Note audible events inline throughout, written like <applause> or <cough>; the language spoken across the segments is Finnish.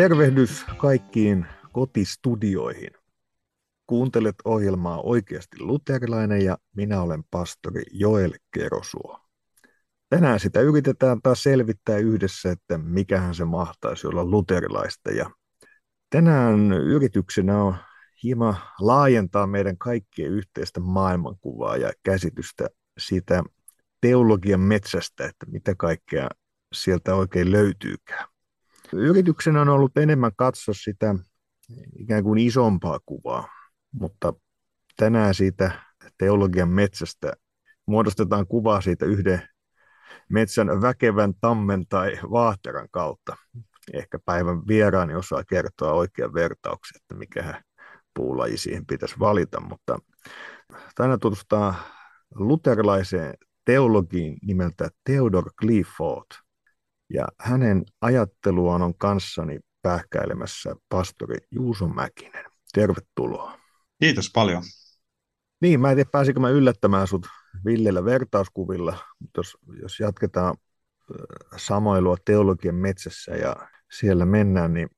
Tervehdys kaikkiin kotistudioihin. Kuuntelet ohjelmaa Oikeasti luterilainen ja minä olen pastori Joel Kerosuo. Tänään sitä yritetään taas selvittää yhdessä, että mikähän se mahtaisi olla luterilaista. Ja tänään yrityksenä on hieman laajentaa meidän kaikkien yhteistä maailmankuvaa ja käsitystä siitä teologian metsästä, että mitä kaikkea sieltä oikein löytyykään. Yrityksenä on ollut enemmän katsoa sitä ikään kuin isompaa kuvaa, mutta tänään siitä teologian metsästä muodostetaan kuvaa siitä yhden metsän väkevän tammen tai vaahteran kautta. Ehkä päivän vieraani osaa kertoa oikean vertauksen, että mikä puulaji siihen pitäisi valita, mutta tänä tutustaa luterilaiseen teologiin nimeltä Theodor Clifford – ja hänen ajatteluaan on kanssani pähkäilemässä pastori Juuso Mäkinen. Tervetuloa. Kiitos paljon. Niin, mä en tiedä pääsikö mä yllättämään sut Villellä vertauskuvilla, mutta jos, jos jatketaan samoilua teologian metsässä ja siellä mennään, niin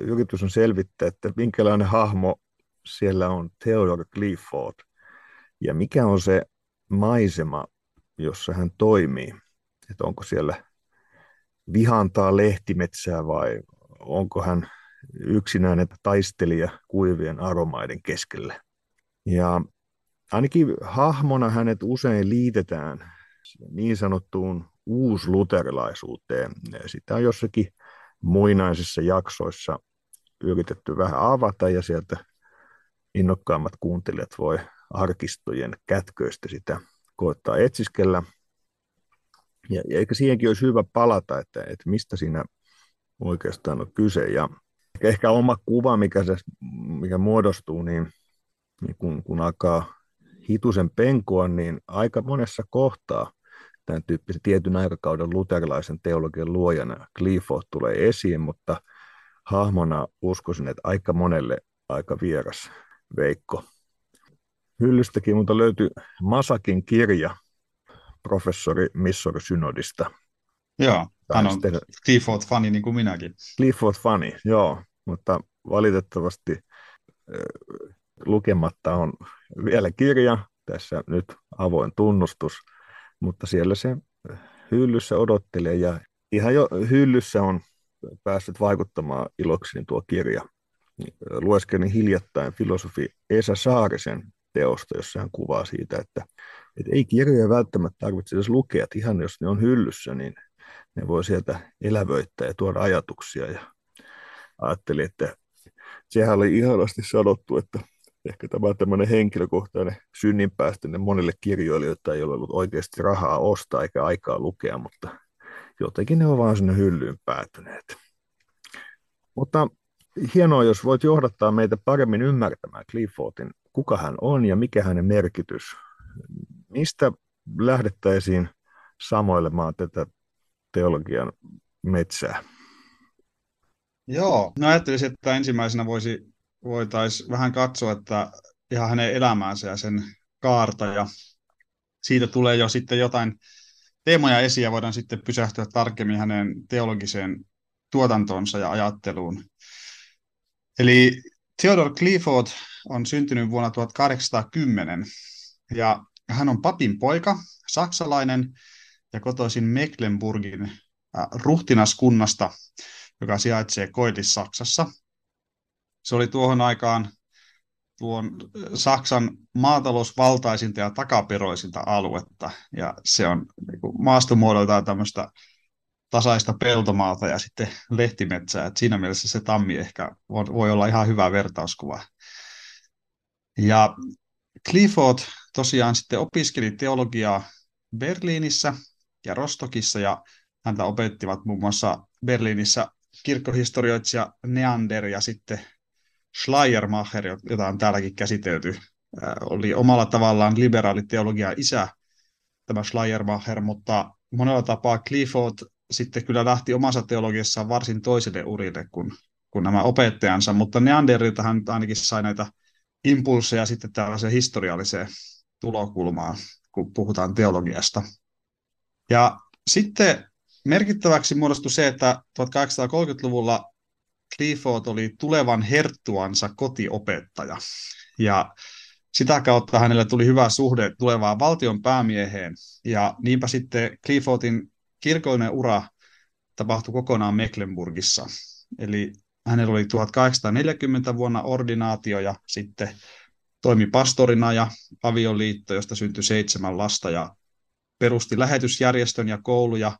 yritys on selvittää, että minkälainen hahmo siellä on Theodore Clifford ja mikä on se maisema, jossa hän toimii. Että onko siellä vihantaa lehtimetsää vai onko hän yksinäinen taistelija kuivien aromaiden keskellä. Ja ainakin hahmona hänet usein liitetään niin sanottuun uusluterilaisuuteen. Sitä on jossakin muinaisissa jaksoissa yritetty vähän avata ja sieltä innokkaammat kuuntelijat voi arkistojen kätköistä sitä koettaa etsiskellä – ja, ja eikä siihenkin olisi hyvä palata, että, että mistä siinä oikeastaan on kyse. Ja ehkä oma kuva, mikä, se, mikä muodostuu, niin, niin kun, kun alkaa hitusen penkoa, niin aika monessa kohtaa tämän tyyppisen tietyn aikakauden luterilaisen teologian luojana Clifford tulee esiin, mutta hahmona uskoisin, että aika monelle aika vieras Veikko. Hyllystäkin mutta löytyy Masakin kirja, professori Missori Synodista. Joo, hän on sitten... Clifford-fani niin kuin minäkin. Clifford-fani, joo, mutta valitettavasti lukematta on vielä kirja, tässä nyt avoin tunnustus, mutta siellä se hyllyssä odottelee ja ihan jo hyllyssä on päässyt vaikuttamaan ilokseni tuo kirja. Lueskelin hiljattain filosofi Esa Saarisen teosta, jossa hän kuvaa siitä, että, että ei kirjoja välttämättä tarvitse edes lukea, että ihan jos ne on hyllyssä, niin ne voi sieltä elävöittää ja tuoda ajatuksia. Ja ajattelin, että sehän oli ihanasti sanottu, että ehkä tämä tämmöinen henkilökohtainen synninpäästönne monille kirjoilijoille, ei ole ollut oikeasti rahaa ostaa eikä aikaa lukea, mutta jotenkin ne on vaan sinne hyllyyn päätyneet. Mutta hienoa, jos voit johdattaa meitä paremmin ymmärtämään Cliffordin kuka hän on ja mikä hänen merkitys. Mistä lähdettäisiin samoilemaan tätä teologian metsää? Joo, no ajattelisin, että ensimmäisenä voisi, voitaisiin vähän katsoa, että ihan hänen elämäänsä ja sen kaarta ja siitä tulee jo sitten jotain teemoja esiin ja voidaan sitten pysähtyä tarkemmin hänen teologiseen tuotantonsa ja ajatteluun. Eli Theodore Clifford on syntynyt vuonna 1810 ja hän on papin poika, saksalainen ja kotoisin Mecklenburgin äh, ruhtinaskunnasta, joka sijaitsee Koillis-Saksassa. Se oli tuohon aikaan tuon Saksan maatalousvaltaisinta ja takaperoisinta aluetta, ja se on niin maastomuodoltaan tämmöistä tasaista peltomaata ja sitten lehtimetsää. Et siinä mielessä se tammi ehkä voi olla ihan hyvä vertauskuva. Ja Clifford tosiaan sitten opiskeli teologiaa Berliinissä ja Rostokissa ja häntä opettivat muun muassa Berliinissä kirkkohistorioitsija Neander ja sitten Schleiermacher, jota on täälläkin käsitelty, oli omalla tavallaan liberaali teologia isä, tämä Schleiermacher, mutta monella tapaa Clifford sitten kyllä lähti omassa teologiassaan varsin toiselle urille kuin, kuin nämä opettajansa, mutta Neanderilta hän ainakin sai näitä impulseja sitten tällaiseen historialliseen tulokulmaan, kun puhutaan teologiasta. Ja sitten merkittäväksi muodostui se, että 1830-luvulla Clifford oli tulevan herttuansa kotiopettaja. Ja sitä kautta hänellä tuli hyvä suhde tulevaan valtion päämieheen. Ja niinpä sitten Cliffordin kirkollinen ura tapahtui kokonaan Mecklenburgissa. Eli hänellä oli 1840 vuonna ordinaatio ja sitten toimi pastorina ja avioliitto, josta syntyi seitsemän lasta ja perusti lähetysjärjestön ja kouluja.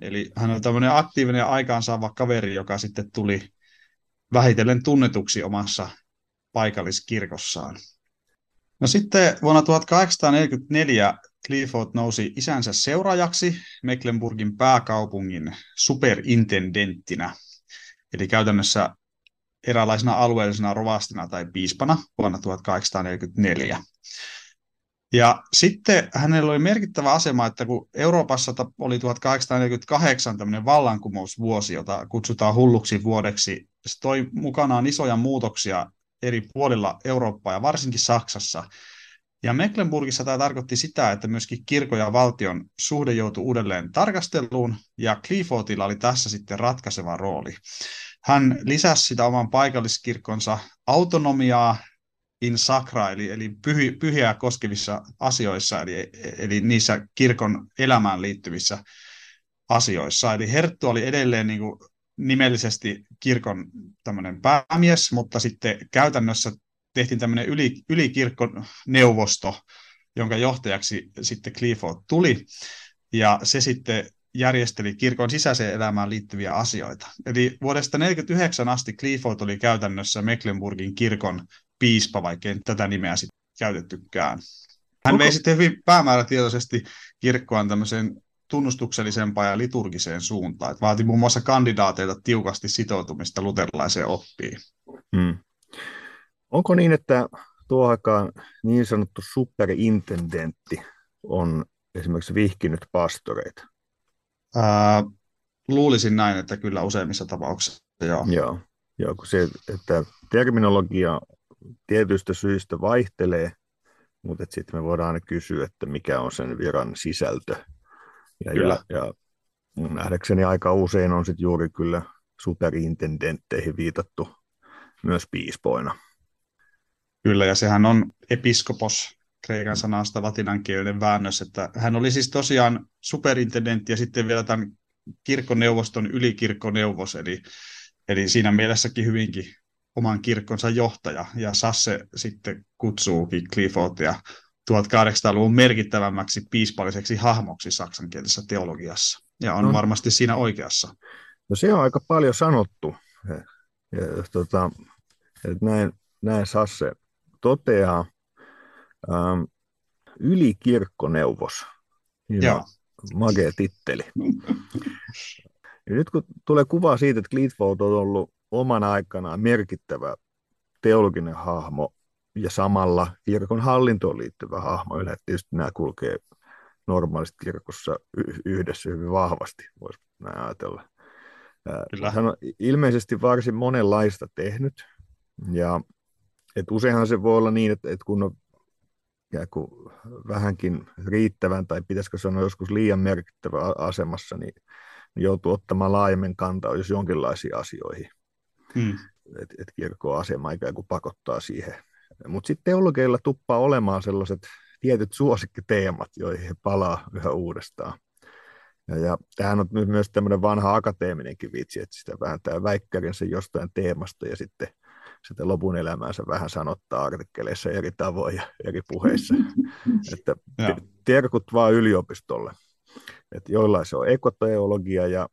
Eli hän oli tämmöinen aktiivinen ja aikaansaava kaveri, joka sitten tuli vähitellen tunnetuksi omassa paikalliskirkossaan. No sitten vuonna 1844 Clifford nousi isänsä seuraajaksi Mecklenburgin pääkaupungin superintendenttinä, eli käytännössä eräänlaisena alueellisena rovastina tai piispana vuonna 1844. Ja sitten hänellä oli merkittävä asema, että kun Euroopassa oli 1848 tämmöinen vallankumousvuosi, jota kutsutaan hulluksi vuodeksi, se toi mukanaan isoja muutoksia eri puolilla Eurooppaa ja varsinkin Saksassa. Ja Mecklenburgissa tämä tarkoitti sitä, että myöskin kirkon ja valtion suhde joutui uudelleen tarkasteluun, ja Cliffordilla oli tässä sitten ratkaiseva rooli. Hän lisäsi sitä oman paikalliskirkkonsa autonomiaa in sacra, eli, eli pyhi, pyhiä koskevissa asioissa, eli, eli niissä kirkon elämään liittyvissä asioissa. Eli Herttu oli edelleen niin kuin nimellisesti kirkon tämmöinen päämies, mutta sitten käytännössä tehtiin tämmöinen yli, ylikirkkoneuvosto, jonka johtajaksi sitten Clifford tuli, ja se sitten järjesteli kirkon sisäiseen elämään liittyviä asioita. Eli vuodesta 1949 asti Clifford oli käytännössä Mecklenburgin kirkon piispa, vaikka ei tätä nimeä sitten käytettykään. Hän Onko... vei sitten hyvin päämäärätietoisesti kirkkoaan tämmöiseen tunnustuksellisempaan ja liturgiseen suuntaan. Että vaati muun muassa kandidaateilta tiukasti sitoutumista luterilaiseen oppiin. Hmm. Onko niin, että tuo aikaan niin sanottu superintendentti on esimerkiksi vihkinyt pastoreita? Ää, luulisin näin, että kyllä useimmissa tapauksissa, joo. Joo, joo kun se, että terminologia tietyistä syistä vaihtelee, mutta sitten me voidaan aina kysyä, että mikä on sen viran sisältö. Ja, kyllä. ja, ja mun nähdäkseni aika usein on sitten juuri kyllä superintendentteihin viitattu myös piispoina. Kyllä, ja sehän on episkopos kreikan sanasta latinankielinen väännös, että hän oli siis tosiaan superintendentti ja sitten vielä tämän kirkkoneuvoston ylikirkkoneuvos, eli, eli siinä mielessäkin hyvinkin oman kirkkonsa johtaja, ja Sasse sitten kutsuukin Cliffordia 1800-luvun merkittävämmäksi piispalliseksi hahmoksi saksankielisessä teologiassa, ja on no. varmasti siinä oikeassa. No se on aika paljon sanottu, ja, ja, tota, että näin, näin Sasse toteaa, ähm, ylikirkkoneuvos, Joo. magea titteli. ja nyt kun tulee kuva siitä, että Clifford on ollut oman aikanaan merkittävä teologinen hahmo ja samalla kirkon hallintoon liittyvä hahmo. Yleensä tietysti nämä kulkee normaalisti kirkossa yhdessä hyvin vahvasti, voisi näin ajatella. Kyllä. Hän on ilmeisesti varsin monenlaista tehnyt, ja et useinhan se voi olla niin, että, että kun on kuin vähänkin riittävän, tai pitäisikö sanoa joskus liian merkittävä asemassa, niin joutuu ottamaan laajemmin kantaa jos jonkinlaisiin asioihin. Hmm. Että et kirkon asema ikään kuin pakottaa siihen. Mutta sitten teologeilla tuppaa olemaan sellaiset tietyt suosikkiteemat, joihin he palaa yhä uudestaan. Ja, ja tämähän on myös tämmöinen vanha akateeminenkin vitsi, että sitä vääntää väikkärinsä jostain teemasta ja sitten sitä lopun elämäänsä vähän sanottaa artikkeleissa eri tavoin ja eri puheissa. <laughs> että terkut vaan yliopistolle. Että joillain se on ekoteologia ja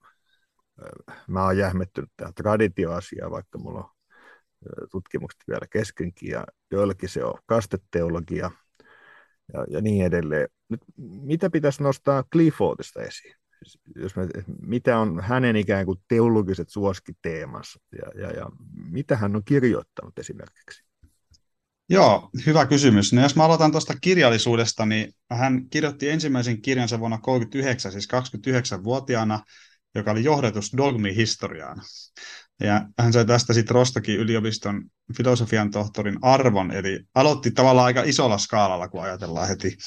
mä oon jähmettynyt tähän traditioasiaan, vaikka mulla on tutkimukset vielä keskenkin, ja joillakin se on kasteteologia ja, ja niin edelleen. Nyt, mitä pitäisi nostaa Cliffordista esiin? Jos me, mitä on hänen ikään kuin teologiset suosikiteemansa ja, ja, ja mitä hän on kirjoittanut esimerkiksi? Joo, hyvä kysymys. No jos mä aloitan tuosta kirjallisuudesta, niin hän kirjoitti ensimmäisen kirjansa vuonna 1939, siis 29-vuotiaana, joka oli johdatus dogmi-historiaan. Ja hän sai tästä sitten Rostokin yliopiston filosofian tohtorin arvon, eli aloitti tavallaan aika isolla skaalalla, kun ajatellaan heti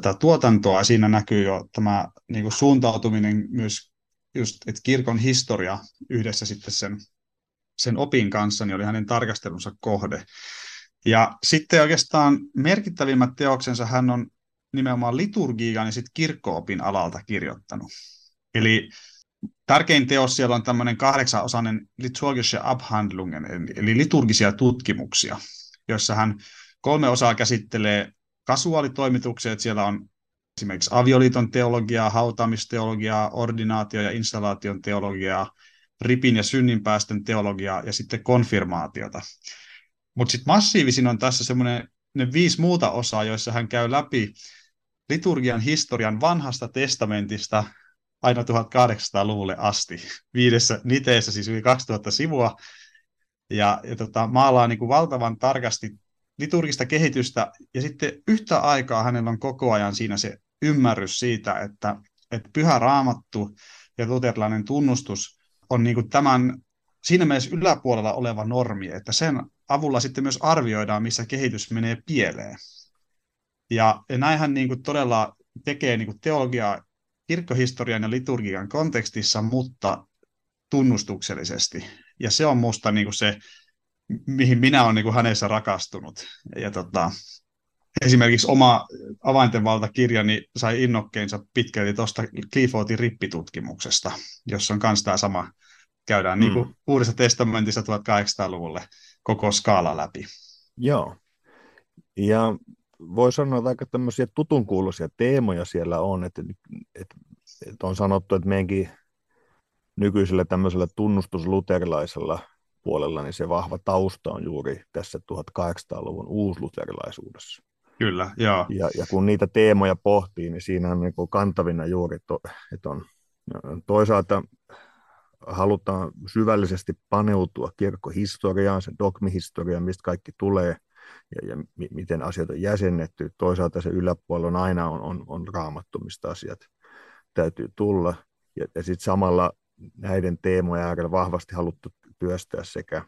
tätä tuotantoa. Siinä näkyy jo tämä niin kuin suuntautuminen myös just, että kirkon historia yhdessä sitten sen sen opin kanssa, niin oli hänen tarkastelunsa kohde. Ja sitten oikeastaan merkittävimmät teoksensa hän on nimenomaan liturgiikan ja sitten kirkkoopin alalta kirjoittanut. Eli tärkein teos siellä on tämmöinen kahdeksanosainen liturgische Abhandlungen, eli liturgisia tutkimuksia, joissa hän kolme osaa käsittelee kasuaalitoimituksia, että siellä on esimerkiksi avioliiton teologiaa, hautaamisteologiaa, ordinaatio- ja installaation teologiaa, ripin ja synninpäästön teologiaa ja sitten konfirmaatiota. Mutta sitten massiivisin on tässä semmoinen ne viisi muuta osaa, joissa hän käy läpi liturgian historian vanhasta testamentista aina 1800-luvulle asti. Viidessä niteessä siis yli 2000 sivua. Ja, ja tota, maalaa niin kuin valtavan tarkasti liturgista kehitystä, ja sitten yhtä aikaa hänellä on koko ajan siinä se ymmärrys siitä, että, että pyhä raamattu ja luterilainen tunnustus on niin kuin tämän siinä mielessä yläpuolella oleva normi, että sen avulla sitten myös arvioidaan, missä kehitys menee pieleen. Ja, ja näinhän niin kuin todella tekee niin kuin teologiaa kirkkohistorian ja liturgian kontekstissa, mutta tunnustuksellisesti. Ja se on musta niin kuin se, mihin minä olen niin hänessä rakastunut. Ja tota, esimerkiksi oma avaintenvaltakirjani sai innokkeensa pitkälti tuosta Cliffortin rippitutkimuksesta, jossa on myös tämä sama, käydään niin mm. niin kuin Uudessa testamentissa 1800-luvulle koko skaala läpi. Joo. Ja voi sanoa, että aika tämmöisiä tutunkuuluisia teemoja siellä on, että, että, että on sanottu, että meidänkin nykyisellä tämmöisellä tunnustusluterilaisella puolella, niin se vahva tausta on juuri tässä 1800-luvun uusluterilaisuudessa. Kyllä, joo. Ja, ja kun niitä teemoja pohtii, niin siinä on niin kuin kantavina juuri, että on toisaalta halutaan syvällisesti paneutua kirkkohistoriaan, sen dogmihistoriaan, mistä kaikki tulee, ja, ja mi- miten asiat on jäsennetty. Toisaalta se yläpuolella on aina on, on, on raamattu, mistä asiat täytyy tulla. Ja, ja sitten samalla näiden teemojen äärellä vahvasti haluttu työstää sekä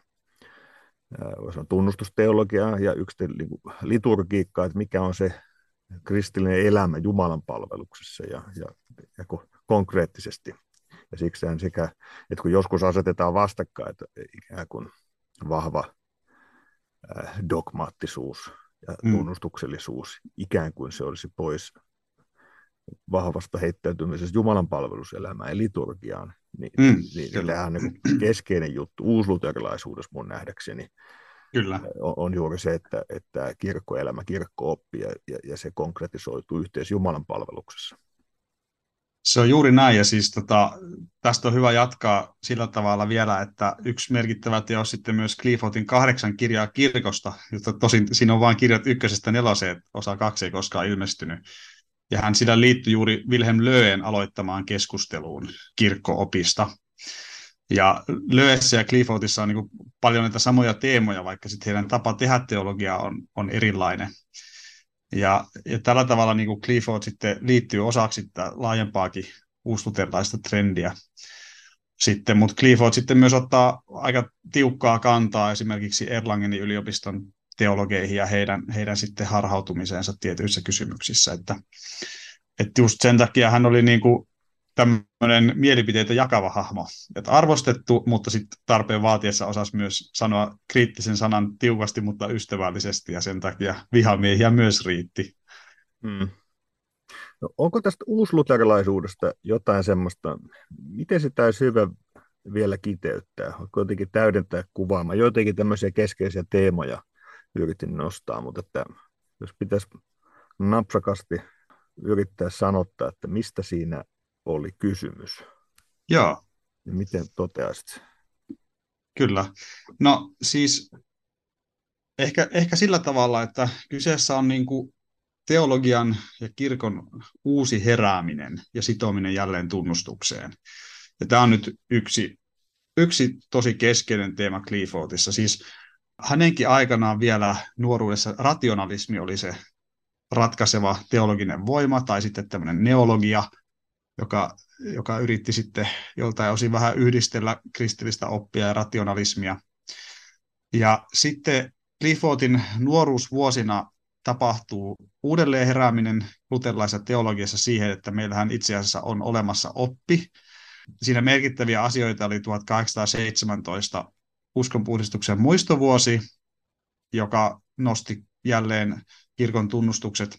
on tunnustusteologiaa ja yksi niin liturgiikkaa, että mikä on se kristillinen elämä Jumalan palveluksessa ja, ja, ja konkreettisesti. Ja siksi sekä, että kun joskus asetetaan vastakkain, että ikään kuin vahva dogmaattisuus ja mm. tunnustuksellisuus, mm. ikään kuin se olisi pois vahvasta heittäytymisestä Jumalan palveluselämään ja liturgiaan, niin, mm, niin, tämä on niin keskeinen juttu uusluterilaisuudessa mun nähdäkseni. Kyllä. On, on juuri se, että, että kirkkoelämä, kirkko-oppi ja, ja, ja se konkretisoituu yhteis Jumalan palveluksessa. Se on juuri näin, ja siis tota, tästä on hyvä jatkaa sillä tavalla vielä, että yksi merkittävä teos sitten myös Cliffortin kahdeksan kirjaa kirkosta, jota tosin siinä on vain kirjat ykkösestä neloseen, osa kaksi ei koskaan ilmestynyt, ja hän sillä liittyi juuri Wilhelm Löen aloittamaan keskusteluun kirkkoopista. Ja Löessä ja Cliffortissa on niin paljon näitä samoja teemoja, vaikka sitten heidän tapa tehdä teologiaa on, on erilainen. Ja, ja tällä tavalla niin kuin Clifford sitten liittyy osaksi sitä laajempaakin uusluterilaista trendiä. Sitten, mutta Clifford sitten myös ottaa aika tiukkaa kantaa esimerkiksi Erlangenin yliopiston teologeihin ja heidän, heidän sitten harhautumiseensa tietyissä kysymyksissä. Että, että just sen takia hän oli niin kuin tämmöinen mielipiteitä jakava hahmo. Että arvostettu, mutta sitten tarpeen vaatiessa osasi myös sanoa kriittisen sanan tiukasti, mutta ystävällisesti, ja sen takia vihamiehiä myös riitti. Hmm. No, onko tästä uusluterilaisuudesta jotain semmoista, miten sitä olisi hyvä vielä kiteyttää, jotenkin täydentää kuvaamaan, jotenkin tämmöisiä keskeisiä teemoja, yritin nostaa, mutta että jos pitäisi napsakasti yrittää sanottaa, että mistä siinä oli kysymys. Joo. Niin miten toteaisit? Kyllä. No siis ehkä, ehkä sillä tavalla, että kyseessä on niin kuin teologian ja kirkon uusi herääminen ja sitominen jälleen tunnustukseen. Ja tämä on nyt yksi, yksi tosi keskeinen teema Cliffortissa. Siis hänenkin aikanaan vielä nuoruudessa rationalismi oli se ratkaiseva teologinen voima, tai sitten tämmöinen neologia, joka, joka yritti sitten joltain osin vähän yhdistellä kristillistä oppia ja rationalismia. Ja sitten Cliffortin nuoruusvuosina tapahtuu uudelleen herääminen luterilaisessa teologiassa siihen, että meillähän itse asiassa on olemassa oppi. Siinä merkittäviä asioita oli 1817 uskonpuhdistuksen muistovuosi, joka nosti jälleen kirkon tunnustukset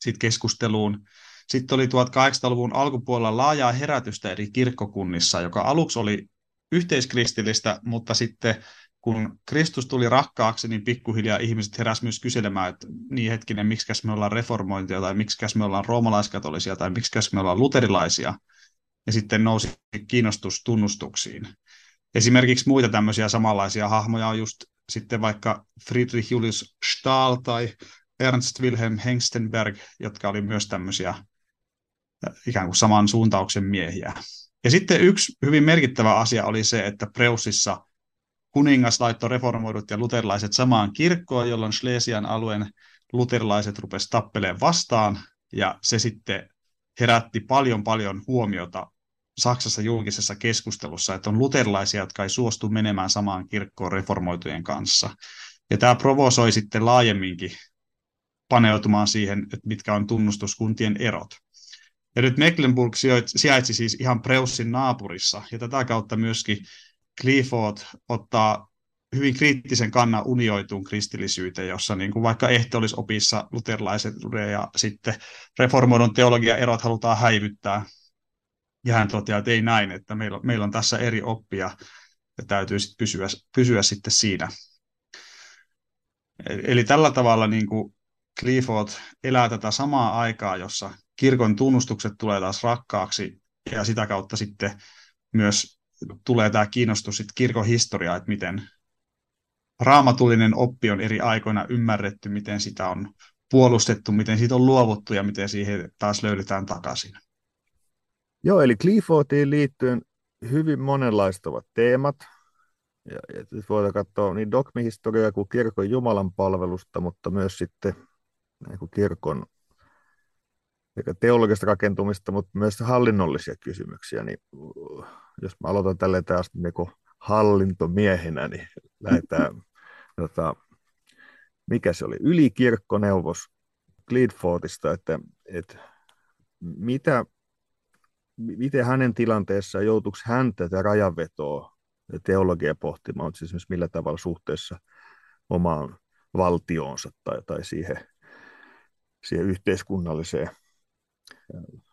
sit keskusteluun. Sitten oli 1800-luvun alkupuolella laajaa herätystä eri kirkkokunnissa, joka aluksi oli yhteiskristillistä, mutta sitten kun Kristus tuli rakkaaksi, niin pikkuhiljaa ihmiset heräsivät myös kyselemään, että niin hetkinen, miksi me ollaan reformointia, tai miksi me ollaan roomalaiskatolisia, tai miksi me ollaan luterilaisia. Ja sitten nousi kiinnostus tunnustuksiin. Esimerkiksi muita tämmöisiä samanlaisia hahmoja on just sitten vaikka Friedrich Julius Stahl tai Ernst Wilhelm Hengstenberg, jotka oli myös tämmöisiä ikään kuin saman suuntauksen miehiä. Ja sitten yksi hyvin merkittävä asia oli se, että Preussissa kuningas laittoi reformoidut ja luterilaiset samaan kirkkoon, jolloin Schlesian alueen luterilaiset rupesivat tappeleen vastaan, ja se sitten herätti paljon paljon huomiota Saksassa julkisessa keskustelussa, että on luterilaisia, jotka ei suostu menemään samaan kirkkoon reformoitujen kanssa. Ja tämä provosoi sitten laajemminkin paneutumaan siihen, että mitkä on tunnustuskuntien erot. Ja nyt Mecklenburg sijaitsi siis ihan Preussin naapurissa, ja tätä kautta myöskin Clifford ottaa hyvin kriittisen kannan unioituun kristillisyyteen, jossa niin kuin vaikka ehtoollisopissa luterilaiset ja sitten reformoidun teologian erot halutaan häivyttää. Ja hän toteaa, että ei näin, että meillä, meillä on tässä eri oppia ja täytyy sitten pysyä, pysyä sitten siinä. Eli tällä tavalla niin kuin Clifford elää tätä samaa aikaa, jossa kirkon tunnustukset tulee taas rakkaaksi ja sitä kautta sitten myös tulee tämä kiinnostus sit kirkon historiaa, että miten raamatullinen oppi on eri aikoina ymmärretty, miten sitä on puolustettu, miten siitä on luovuttu ja miten siihen taas löydetään takaisin. Joo, eli Cliffordiin liittyen hyvin monenlaista ovat teemat. Ja, ja voidaan katsoa niin dogmihistoriaa kuin kirkon Jumalan palvelusta, mutta myös sitten niin kuin kirkon teologista rakentumista, mutta myös hallinnollisia kysymyksiä. Niin, jos mä aloitan tälle taas niin hallintomiehenä, niin lähdetään, <laughs> tota, mikä se oli, ylikirkkoneuvos Glidfordista, että, että mitä, miten hänen tilanteessaan joutuiko hän tätä rajanvetoa ja teologia pohtimaan, siis millä tavalla suhteessa omaan valtioonsa tai, tai siihen, siihen yhteiskunnalliseen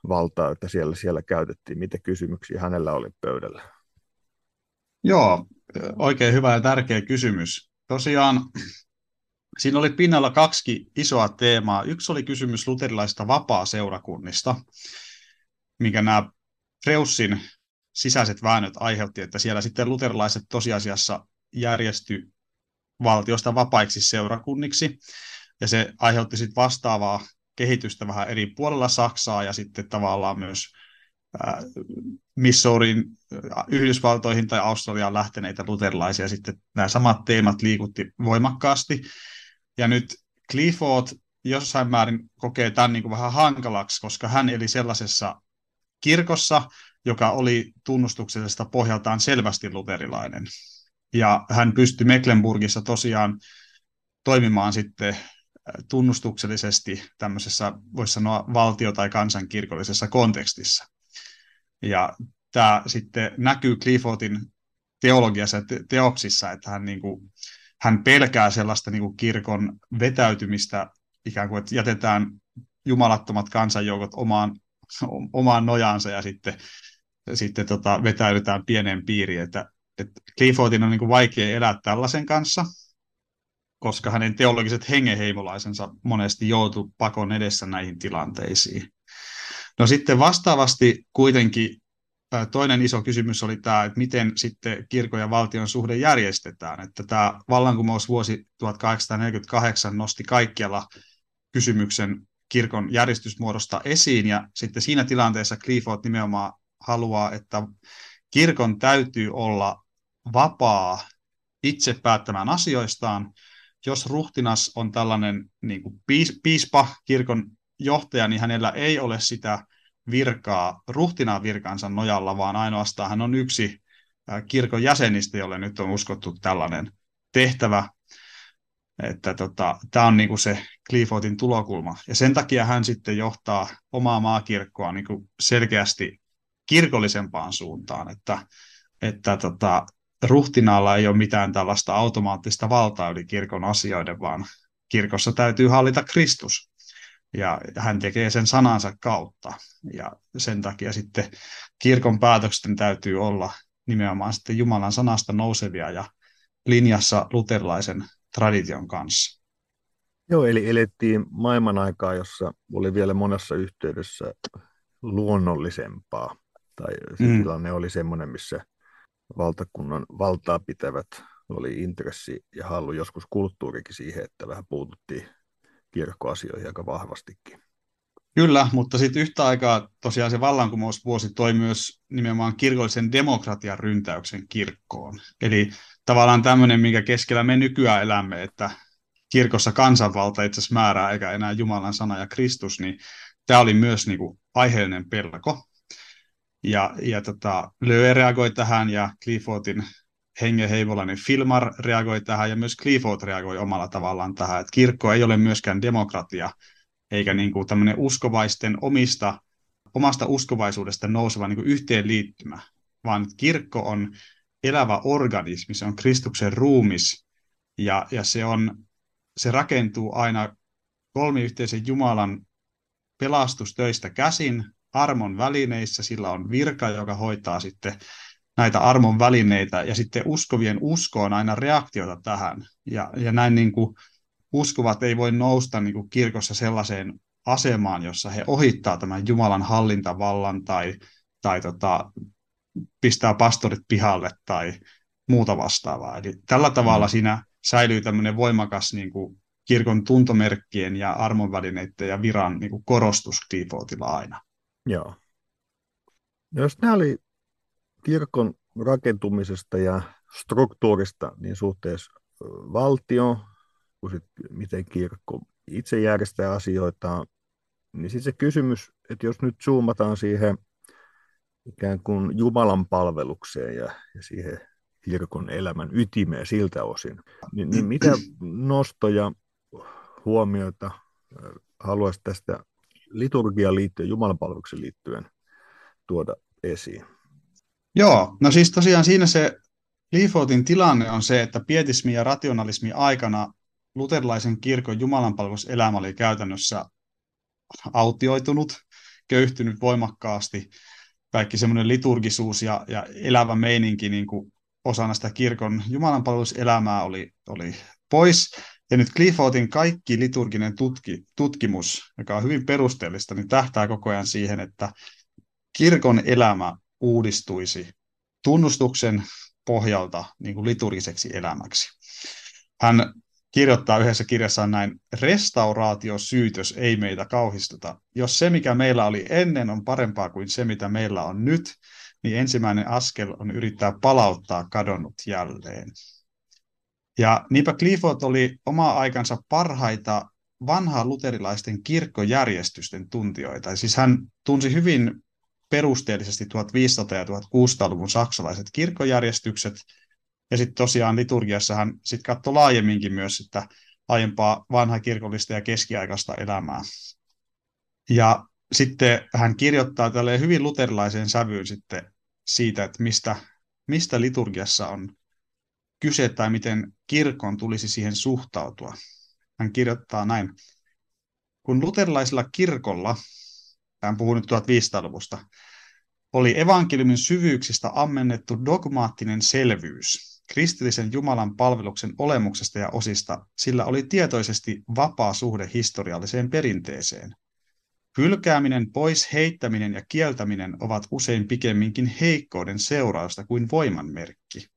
valtaa, että siellä, siellä käytettiin. Mitä kysymyksiä hänellä oli pöydällä? Joo, oikein hyvä ja tärkeä kysymys. Tosiaan siinä oli pinnalla kaksi isoa teemaa. Yksi oli kysymys luterilaisista vapaa-seurakunnista, minkä nämä Freussin sisäiset väännöt aiheutti, että siellä sitten luterilaiset tosiasiassa järjesty valtiosta vapaiksi seurakunniksi, ja se aiheutti sitten vastaavaa kehitystä vähän eri puolella Saksaa ja sitten tavallaan myös Missourin, Yhdysvaltoihin tai Australiaan lähteneitä luterilaisia. Sitten nämä samat teemat liikutti voimakkaasti. Ja nyt Clifford jossain määrin kokee tämän niin kuin vähän hankalaksi, koska hän eli sellaisessa kirkossa, joka oli tunnustuksellisesta pohjaltaan selvästi luterilainen. Ja hän pystyi Mecklenburgissa tosiaan toimimaan sitten tunnustuksellisesti tämmöisessä, voisi sanoa, valtio- tai kansankirkollisessa kontekstissa. Ja tämä sitten näkyy Cliffordin teologiassa ja teoksissa, että hän, niin kuin, hän pelkää sellaista niin kuin kirkon vetäytymistä, ikään kuin, että jätetään jumalattomat kansanjoukot omaan, omaan nojaansa ja sitten, sitten tota, vetäydytään pieneen piiriin. Että, että Cliffordin on niin kuin vaikea elää tällaisen kanssa, koska hänen teologiset hengenheimolaisensa monesti joutu pakon edessä näihin tilanteisiin. No sitten vastaavasti kuitenkin toinen iso kysymys oli tämä, että miten sitten kirkon ja valtion suhde järjestetään. Että tämä vallankumousvuosi 1848 nosti kaikkialla kysymyksen kirkon järjestysmuodosta esiin, ja sitten siinä tilanteessa Clifford nimenomaan haluaa, että kirkon täytyy olla vapaa itse päättämään asioistaan, jos ruhtinas on tällainen niin kuin piispa, kirkon johtaja, niin hänellä ei ole sitä virkaa ruhtinaan virkansa nojalla, vaan ainoastaan hän on yksi kirkon jäsenistä, jolle nyt on uskottu tällainen tehtävä. Että tota, tämä on niinku se Cliffordin tulokulma. Ja sen takia hän sitten johtaa omaa maakirkkoa niinku selkeästi kirkollisempaan suuntaan, että, että tota, ruhtinaalla ei ole mitään tällaista automaattista valtaa yli kirkon asioiden, vaan kirkossa täytyy hallita Kristus. Ja hän tekee sen sanansa kautta. Ja sen takia sitten kirkon päätöksen täytyy olla nimenomaan sitten Jumalan sanasta nousevia ja linjassa luterilaisen tradition kanssa. Joo, eli elettiin maailman aikaa, jossa oli vielä monessa yhteydessä luonnollisempaa. Tai se mm. tilanne oli semmoinen, missä valtakunnan valtaa pitävät oli intressi ja halu joskus kulttuurikin siihen, että vähän puututtiin kirkkoasioihin aika vahvastikin. Kyllä, mutta sitten yhtä aikaa tosiaan se vallankumousvuosi toi myös nimenomaan kirkollisen demokratian ryntäyksen kirkkoon. Eli tavallaan tämmöinen, minkä keskellä me nykyään elämme, että kirkossa kansanvalta itse asiassa määrää eikä enää Jumalan sana ja Kristus, niin tämä oli myös niin kuin aiheellinen pelko. Ja, ja tota, Löö reagoi tähän ja Cliffordin Henge Heivolainen Filmar reagoi tähän ja myös Clifford reagoi omalla tavallaan tähän, että kirkko ei ole myöskään demokratia, eikä niin kuin tämmöinen uskovaisten omista, omasta uskovaisuudesta nouseva niin kuin yhteenliittymä, vaan kirkko on elävä organismi, se on Kristuksen ruumis, ja, ja se, on, se rakentuu aina kolmiyhteisen Jumalan pelastustöistä käsin, armon välineissä, sillä on virka, joka hoitaa sitten näitä armon välineitä, ja sitten uskovien usko on aina reaktiota tähän, ja, ja näin niin kuin uskovat ei voi nousta niin kuin kirkossa sellaiseen asemaan, jossa he ohittaa tämän Jumalan hallintavallan tai, tai tota, pistää pastorit pihalle tai muuta vastaavaa. Eli tällä tavalla mm. siinä säilyy tämmöinen voimakas niin kuin kirkon tuntomerkkien ja armonvälineiden ja viran niin kuin korostus defaultilla aina. Joo. Jos nämä oli kirkon rakentumisesta ja struktuurista niin suhteessa valtio, kuin sit, miten kirkko itse järjestää asioita, niin sitten se kysymys, että jos nyt zoomataan siihen ikään kuin Jumalan palvelukseen ja, ja siihen kirkon elämän ytimeen siltä osin, niin, niin mitä nostoja, huomioita haluaisi tästä liturgiaan liittyen, Jumalan palvelukseen liittyen tuoda esiin? Joo, no siis tosiaan siinä se Leafoutin tilanne on se, että pietismi ja rationalismi aikana luterilaisen kirkon jumalanpalveluselämä oli käytännössä autioitunut, köyhtynyt voimakkaasti. Kaikki semmoinen liturgisuus ja, ja elävä meininki niin kuin osana sitä kirkon jumalanpalveluselämää oli, oli pois. Ja nyt Cliffordin kaikki liturginen tutki, tutkimus, joka on hyvin perusteellista, niin tähtää koko ajan siihen, että kirkon elämä uudistuisi tunnustuksen pohjalta niin kuin liturgiseksi elämäksi. Hän kirjoittaa yhdessä kirjassaan näin, restauraatiosyytös ei meitä kauhistuta. Jos se, mikä meillä oli ennen, on parempaa kuin se, mitä meillä on nyt, niin ensimmäinen askel on yrittää palauttaa kadonnut jälleen. Ja niinpä Clifford oli oma aikansa parhaita vanhaa luterilaisten kirkkojärjestysten tuntijoita. Siis hän tunsi hyvin perusteellisesti 1500- ja 1600-luvun saksalaiset kirkkojärjestykset, ja sitten tosiaan liturgiassa hän sitten katsoi laajemminkin myös että aiempaa vanha kirkollista ja keskiaikaista elämää. Ja sitten hän kirjoittaa tälle hyvin luterilaiseen sävyyn sitten siitä, että mistä, mistä liturgiassa on kyse tai miten kirkon tulisi siihen suhtautua. Hän kirjoittaa näin. Kun luterilaisella kirkolla, hän puhuu nyt 1500-luvusta, oli evankeliumin syvyyksistä ammennettu dogmaattinen selvyys, kristillisen Jumalan palveluksen olemuksesta ja osista, sillä oli tietoisesti vapaa suhde historialliseen perinteeseen. Hylkääminen, pois heittäminen ja kieltäminen ovat usein pikemminkin heikkouden seurausta kuin voiman merkki.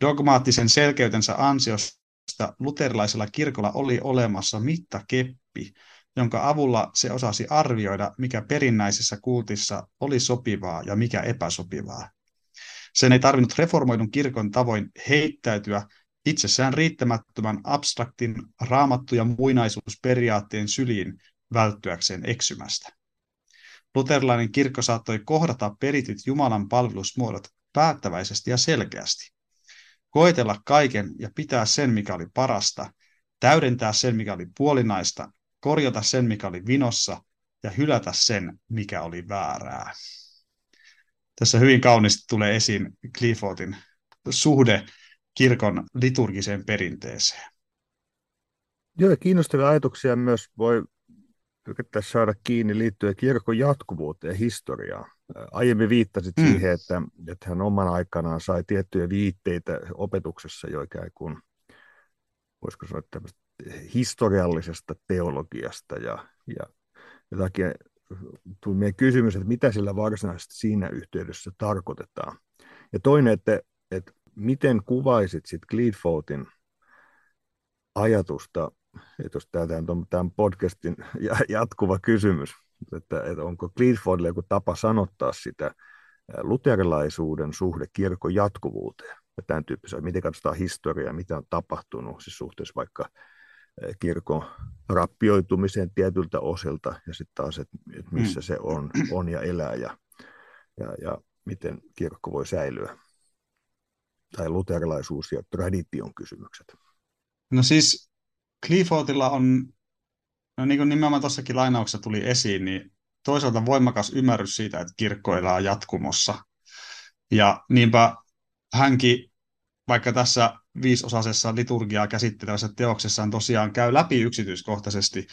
Dogmaattisen selkeytensä ansiosta luterilaisella kirkolla oli olemassa mittakeppi, jonka avulla se osasi arvioida, mikä perinnäisessä kultissa oli sopivaa ja mikä epäsopivaa. Sen ei tarvinnut reformoidun kirkon tavoin heittäytyä itsessään riittämättömän abstraktin raamattu- ja muinaisuusperiaatteen syliin välttyäkseen eksymästä. Luterilainen kirkko saattoi kohdata perityt Jumalan palvelusmuodot päättäväisesti ja selkeästi. Koetella kaiken ja pitää sen, mikä oli parasta, täydentää sen, mikä oli puolinaista, korjata sen, mikä oli vinossa ja hylätä sen, mikä oli väärää tässä hyvin kauniisti tulee esiin Cliffordin suhde kirkon liturgiseen perinteeseen. Joo, kiinnostavia ajatuksia myös voi yrittää saada kiinni liittyen kirkon jatkuvuuteen ja historiaan. Aiemmin viittasit mm. siihen, että, että hän oman aikanaan sai tiettyjä viitteitä opetuksessa jo ikään kuin, voisiko sanoa historiallisesta teologiasta ja, ja jotakin tuli meidän kysymys, että mitä sillä varsinaisesti siinä yhteydessä tarkoitetaan. Ja toinen, että, että miten kuvaisit sitten Gleedfoutin ajatusta, että jos tämä on tämän podcastin <laughs> jatkuva kysymys, että, että onko Gleedfordille joku tapa sanottaa sitä luterilaisuuden suhde kirkon jatkuvuuteen ja tämän tyyppisiä, miten katsotaan historiaa, mitä on tapahtunut siis suhteessa vaikka kirkon rappioitumiseen tietyltä osilta ja sitten taas, että missä mm. se on, on ja elää ja, ja, ja miten kirkko voi säilyä. Tai luterilaisuus ja tradition kysymykset. No siis Cliffordilla on, no niin kuin nimenomaan tuossakin lainauksessa tuli esiin, niin toisaalta voimakas ymmärrys siitä, että kirkko elää jatkumossa. Ja niinpä hänkin, vaikka tässä viisosaisessa liturgiaa käsittelevässä teoksessaan tosiaan käy läpi yksityiskohtaisesti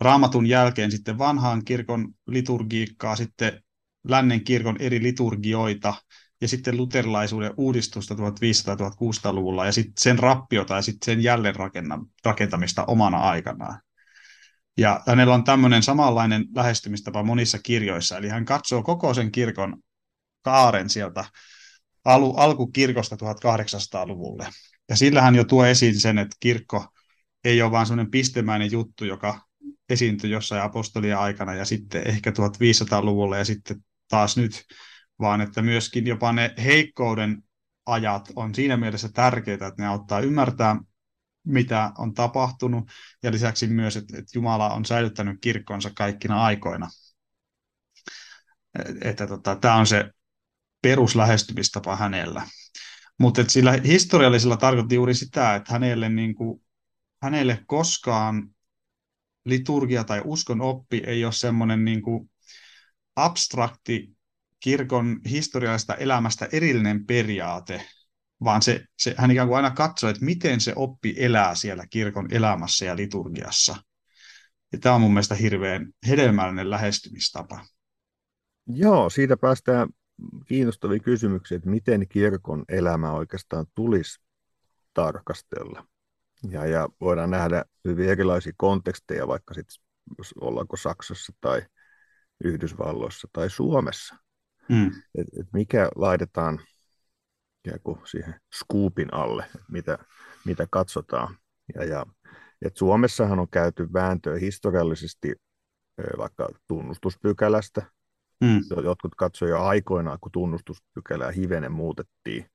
raamatun jälkeen sitten vanhaan kirkon liturgiikkaa, sitten lännen kirkon eri liturgioita ja sitten luterilaisuuden uudistusta 1500-1600-luvulla ja sitten sen rappiota ja sitten sen jälleenrakentamista omana aikanaan. Ja hänellä on tämmöinen samanlainen lähestymistapa monissa kirjoissa, eli hän katsoo koko sen kirkon kaaren sieltä alu, alkukirkosta 1800-luvulle. Ja sillä hän jo tuo esiin sen, että kirkko ei ole vain semmoinen pistemäinen juttu, joka esiintyi jossain apostolien aikana ja sitten ehkä 1500-luvulla ja sitten taas nyt, vaan että myöskin jopa ne heikkouden ajat on siinä mielessä tärkeitä, että ne auttaa ymmärtää, mitä on tapahtunut, ja lisäksi myös, että, että Jumala on säilyttänyt kirkkonsa kaikkina aikoina. Että tota, tämä on se peruslähestymistapa hänellä. Mutta sillä historiallisella tarkoitti juuri sitä, että hänelle, niin kuin, hänelle koskaan liturgia tai uskon oppi ei ole semmoinen niin abstrakti kirkon historiallisesta elämästä erillinen periaate, vaan se, se, hän ikään kuin aina katsoo, että miten se oppi elää siellä kirkon elämässä ja liturgiassa. Ja tämä on mun mielestä hirveän hedelmällinen lähestymistapa. Joo, siitä päästään kiinnostavia kysymyksiä, että miten kirkon elämä oikeastaan tulisi tarkastella. Ja, ja voidaan nähdä hyvin erilaisia konteksteja, vaikka sitten ollaanko Saksassa tai Yhdysvalloissa tai Suomessa. Mm. Et, et mikä laitetaan kuin siihen scoopin alle, mitä, mitä katsotaan. Ja, ja, et Suomessahan on käyty vääntöä historiallisesti vaikka tunnustuspykälästä, Mm. Jotkut katsoivat jo aikoinaan, kun tunnustuspykälää hivenen muutettiin,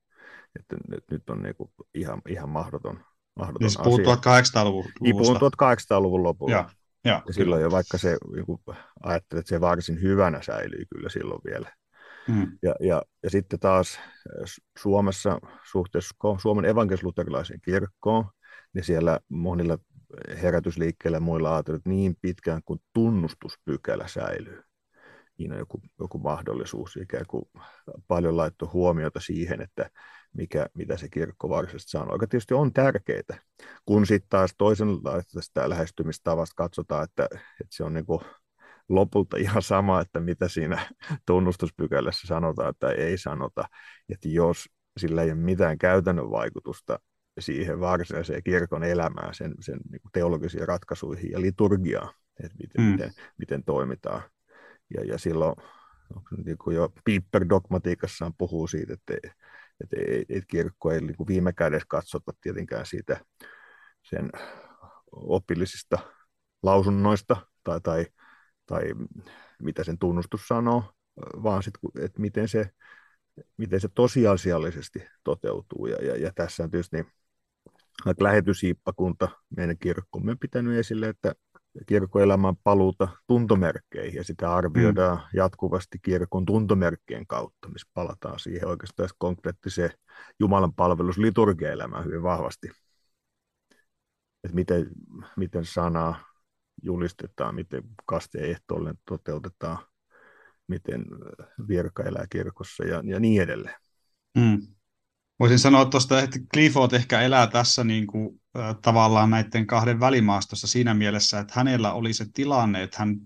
että nyt on niinku ihan, ihan mahdoton, mahdoton niin asia. 1800-luvun Niin, 1800-luvun lopulla. Ja, ja, ja silloin jo vaikka se joku, ajattelee, että se varsin hyvänä säilyy kyllä silloin vielä. Mm. Ja, ja, ja sitten taas Suomessa suhteessa Suomen evankelisluterilaiseen kirkkoon, niin siellä monilla herätysliikkeillä ja muilla että niin pitkään kuin tunnustuspykälä säilyy siinä on joku, joku mahdollisuus ikään kuin paljon laittu huomiota siihen, että mikä, mitä se kirkko varsinaisesti sanoo, joka tietysti on tärkeää, kun sitten taas toisenlaista lähestymistavasta katsotaan, että, että se on niin kuin lopulta ihan sama, että mitä siinä <laughs> tunnustuspykälässä sanotaan tai ei sanota, että jos sillä ei ole mitään käytännön vaikutusta siihen varsinaiseen kirkon elämään, sen, sen niin teologisiin ratkaisuihin ja liturgiaan, että miten, mm. miten, miten toimitaan, ja, ja silloin niin kuin jo Piper-dogmatiikassaan puhuu siitä, että, että, että kirkko ei niin kuin viime kädessä katsota tietenkään siitä sen opillisista lausunnoista tai, tai, tai mitä sen tunnustus sanoo, vaan sit, että miten se, miten se tosiasiallisesti toteutuu. Ja, ja, ja tässä on tietysti niin, lähetysiippakunta meidän kirkkomme on pitänyt esille, että kirkkoelämän paluuta tuntomerkkeihin ja sitä arvioidaan mm. jatkuvasti kirkon tuntomerkkien kautta, missä palataan siihen oikeastaan konkreettiseen Jumalan palvelus liturgia-elämään hyvin vahvasti. Että miten, miten sanaa julistetaan, miten kasteen ehtoollinen toteutetaan, miten virka elää kirkossa ja, ja niin edelleen. Mm. Voisin sanoa tuosta, että Clifford ehkä elää tässä niin kuin, äh, tavallaan näiden kahden välimaastossa siinä mielessä, että hänellä oli se tilanne, että hän,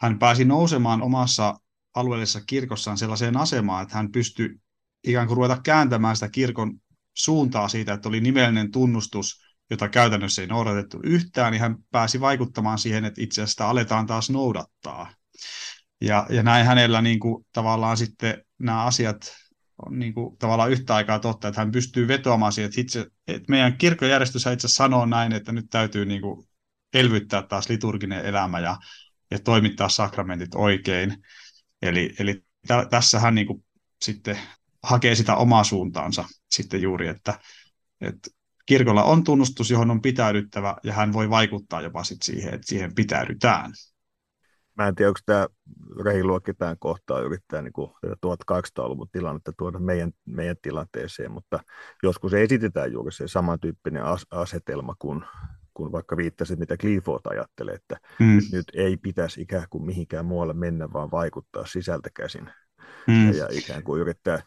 hän pääsi nousemaan omassa alueellisessa kirkossaan sellaiseen asemaan, että hän pystyi ikään kuin ruveta kääntämään sitä kirkon suuntaa siitä, että oli nimellinen tunnustus, jota käytännössä ei noudatettu yhtään, niin hän pääsi vaikuttamaan siihen, että itse asiassa aletaan taas noudattaa. Ja, ja näin hänellä niin kuin, tavallaan sitten nämä asiat on niin kuin, tavallaan yhtä aikaa totta, että hän pystyy vetoamaan siihen, että, itse, että meidän kirkkojärjestys itse sanoo näin, että nyt täytyy niin kuin, elvyttää taas liturginen elämä ja, ja toimittaa sakramentit oikein. Eli, eli tä, tässä hän niin kuin, sitten hakee sitä omaa suuntaansa sitten juuri, että, että kirkolla on tunnustus, johon on pitäydyttävä, ja hän voi vaikuttaa jopa sit siihen, että siihen pitäydytään. Mä en tiedä, onko tämä reilua ketään kohtaa yrittää niin kuin 1800-luvun tilannetta tuoda meidän, meidän tilanteeseen, mutta joskus esitetään juuri se samantyyppinen asetelma kuin, kuin vaikka viittasit, mitä Clifford ajattelee, että mm. nyt ei pitäisi ikään kuin mihinkään muualle mennä, vaan vaikuttaa sisältä käsin. Mm. Ja ikään kuin yrittää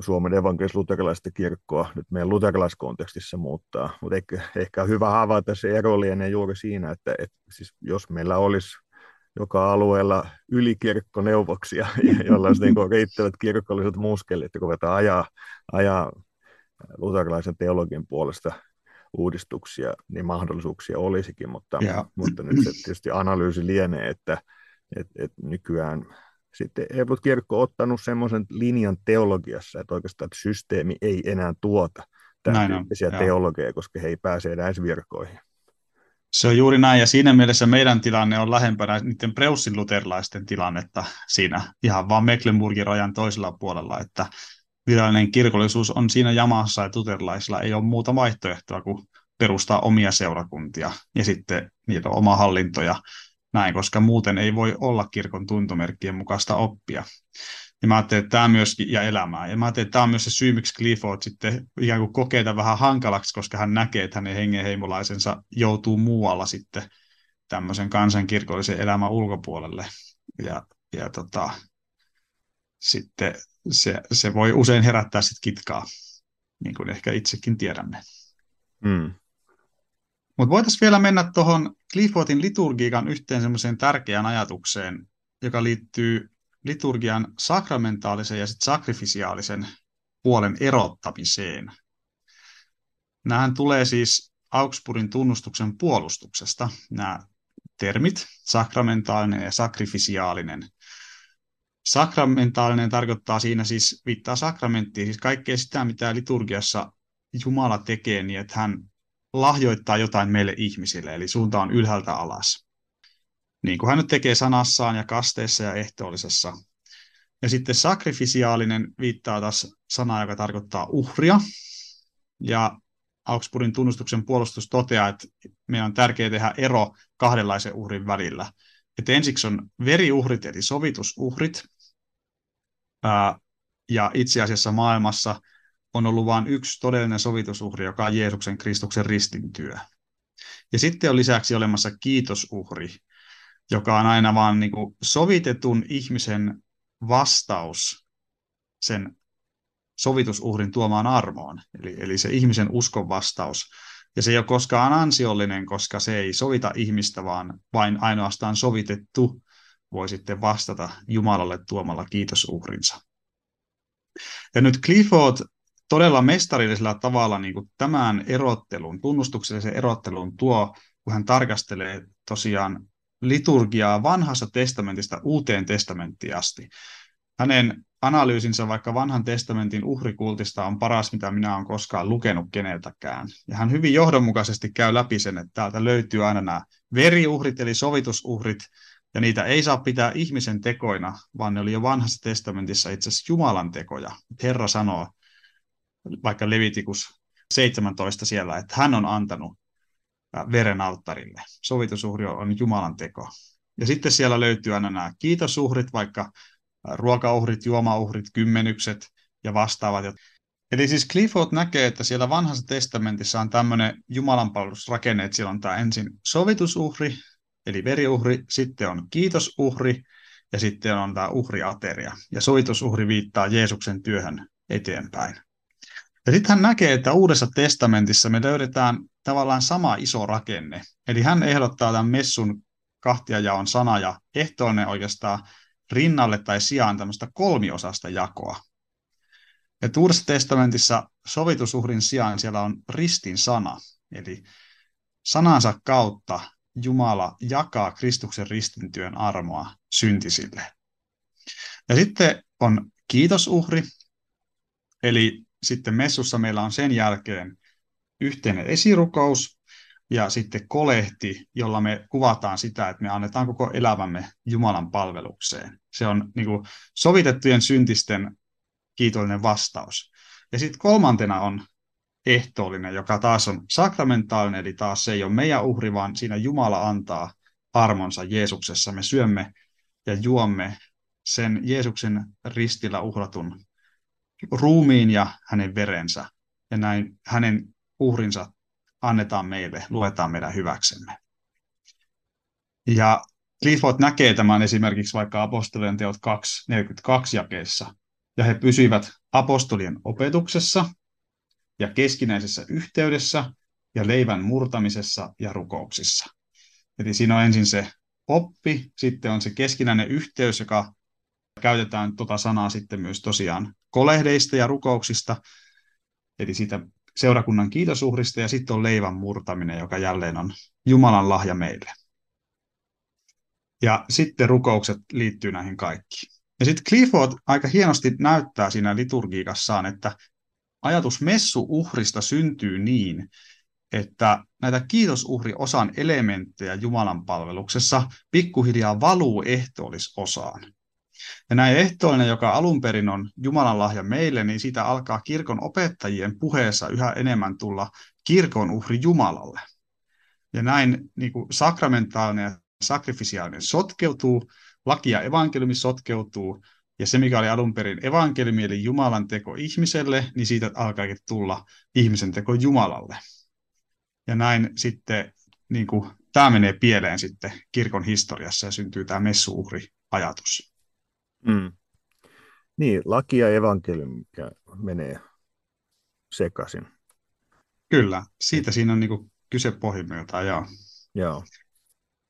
Suomen evankelis-luterilaista kirkkoa nyt meidän luterilaiskontekstissa muuttaa. Mutta ehkä, ehkä hyvä havaita se ero lienee juuri siinä, että, että siis jos meillä olisi joka alueella ylikirkkoneuvoksia, <laughs> joilla olisi niin riittävät kirkolliset muskelit, että ruvetaan ajaa, ajaa luterilaisen teologian puolesta uudistuksia, niin mahdollisuuksia olisikin, mutta, mutta nyt se tietysti analyysi lienee, että, että, että nykyään sitten Eevot kirkko ottanut semmoisen linjan teologiassa, että oikeastaan että systeemi ei enää tuota tämän tyyppisiä teologiaa, koska he ei pääse enää edes virkoihin. Se on juuri näin, ja siinä mielessä meidän tilanne on lähempänä niiden Preussin luterilaisten tilannetta siinä ihan vaan Mecklenburgin rajan toisella puolella, että virallinen kirkollisuus on siinä jamassa, että luterilaisilla ei ole muuta vaihtoehtoa kuin perustaa omia seurakuntia, ja sitten niitä on oma hallinto, ja näin, koska muuten ei voi olla kirkon tuntomerkkien mukaista oppia. Ja mä ajattelin, että tämä myöskin, ja elämää. Ja mä ajattelin, että tämä on myös se syy, miksi Clifford sitten ikään kuin kokee tämän vähän hankalaksi, koska hän näkee, että hänen hengenheimolaisensa joutuu muualla sitten tämmöisen kansankirkollisen elämän ulkopuolelle. Ja, ja tota, sitten se, se voi usein herättää sitten kitkaa, niin kuin ehkä itsekin tiedämme. Mm. Mutta voitaisiin vielä mennä tuohon Cliffordin liturgiikan yhteen semmoiseen tärkeään ajatukseen, joka liittyy liturgian sakramentaalisen ja sit sakrifisiaalisen puolen erottamiseen. Nämähän tulee siis Augsburgin tunnustuksen puolustuksesta, nämä termit, sakramentaalinen ja sakrifisiaalinen. Sakramentaalinen tarkoittaa siinä siis, viittaa sakramenttiin, siis kaikkea sitä, mitä liturgiassa Jumala tekee, niin että hän lahjoittaa jotain meille ihmisille, eli suunta on ylhäältä alas. Niin kuin hän nyt tekee sanassaan ja kasteessa ja ehtoollisessa. Ja sitten sakrifisiaalinen viittaa taas sanaa, joka tarkoittaa uhria. Ja Augsburgin tunnustuksen puolustus toteaa, että meidän on tärkeää tehdä ero kahdenlaisen uhrin välillä. Että ensiksi on veriuhrit eli sovitusuhrit. ja itse asiassa maailmassa – on ollut vain yksi todellinen sovitusuhri, joka on Jeesuksen Kristuksen ristintyö. Ja sitten on lisäksi olemassa kiitosuhri, joka on aina vaan niin kuin sovitetun ihmisen vastaus sen sovitusuhrin tuomaan armoon, eli, eli se ihmisen uskon vastaus. Ja se ei ole koskaan ansiollinen, koska se ei sovita ihmistä, vaan vain ainoastaan sovitettu voi sitten vastata Jumalalle tuomalla kiitosuhrinsa. Ja nyt Clifford todella mestarillisella tavalla niin kuin tämän erottelun, tunnustuksellisen erottelun tuo, kun hän tarkastelee tosiaan liturgiaa vanhassa testamentista uuteen testamenttiin asti. Hänen analyysinsä vaikka vanhan testamentin uhrikultista on paras, mitä minä olen koskaan lukenut keneltäkään. Ja hän hyvin johdonmukaisesti käy läpi sen, että täältä löytyy aina nämä veriuhrit eli sovitusuhrit, ja niitä ei saa pitää ihmisen tekoina, vaan ne oli jo vanhassa testamentissa itse asiassa Jumalan tekoja. Herra sanoo, vaikka Levitikus 17 siellä, että hän on antanut veren alttarille. Sovitusuhri on Jumalan teko. Ja sitten siellä löytyy aina nämä kiitosuhrit, vaikka ruokauhrit, juomauhrit, kymmenykset ja vastaavat. Eli siis Clifford näkee, että siellä vanhassa testamentissa on tämmöinen jumalanpalvelusrakenne, että siellä on tämä ensin sovitusuhri, eli veriuhri, sitten on kiitosuhri ja sitten on tämä uhriateria. Ja sovitusuhri viittaa Jeesuksen työhön eteenpäin. Ja sitten hän näkee, että Uudessa testamentissa me löydetään tavallaan sama iso rakenne. Eli hän ehdottaa tämän messun kahtiajaon sana ja ehtoollinen oikeastaan rinnalle tai sijaan tämmöistä kolmiosasta jakoa. Et Uudessa testamentissa sovitusuhrin sijaan siellä on ristin sana, eli sanansa kautta Jumala jakaa Kristuksen ristintyön armoa syntisille. Ja sitten on kiitosuhri, eli sitten messussa meillä on sen jälkeen yhteinen esirukous ja sitten kolehti, jolla me kuvataan sitä, että me annetaan koko elämämme Jumalan palvelukseen. Se on niin kuin sovitettujen syntisten kiitollinen vastaus. Ja sitten kolmantena on ehtoollinen, joka taas on sakramentaalinen, eli taas se ei ole meidän uhri, vaan siinä Jumala antaa armonsa Jeesuksessa. Me syömme ja juomme sen Jeesuksen ristillä uhratun ruumiin ja hänen verensä. Ja näin hänen uhrinsa annetaan meille, luetaan meidän hyväksemme. Ja Clifford näkee tämän esimerkiksi vaikka apostolien teot 2.42 jakeessa. Ja he pysyivät apostolien opetuksessa ja keskinäisessä yhteydessä ja leivän murtamisessa ja rukouksissa. Eli siinä on ensin se oppi, sitten on se keskinäinen yhteys, joka käytetään tuota sanaa sitten myös tosiaan kolehdeista ja rukouksista, eli siitä seurakunnan kiitosuhrista, ja sitten on leivän murtaminen, joka jälleen on Jumalan lahja meille. Ja sitten rukoukset liittyy näihin kaikkiin. Ja sitten Clifford aika hienosti näyttää siinä liturgiikassaan, että ajatus messuuhrista syntyy niin, että näitä kiitosuhriosan elementtejä Jumalan palveluksessa pikkuhiljaa valuu ehtoollisosaan. Ja näin ehtoollinen, joka alun perin on Jumalan lahja meille, niin siitä alkaa kirkon opettajien puheessa yhä enemmän tulla kirkon uhri Jumalalle. Ja näin niin kuin sakramentaalinen ja sakrifisiaalinen sotkeutuu, laki ja evankeliumi sotkeutuu, ja se, mikä oli alun perin evankeliumi, eli Jumalan teko ihmiselle, niin siitä alkaakin tulla ihmisen teko Jumalalle. Ja näin sitten niin kuin, tämä menee pieleen sitten kirkon historiassa ja syntyy tämä messuuhri-ajatus. Mm. Niin, laki ja evankeliumi menee sekaisin. Kyllä, siitä siinä on niin kyse pohjimmiltaan, joo. joo.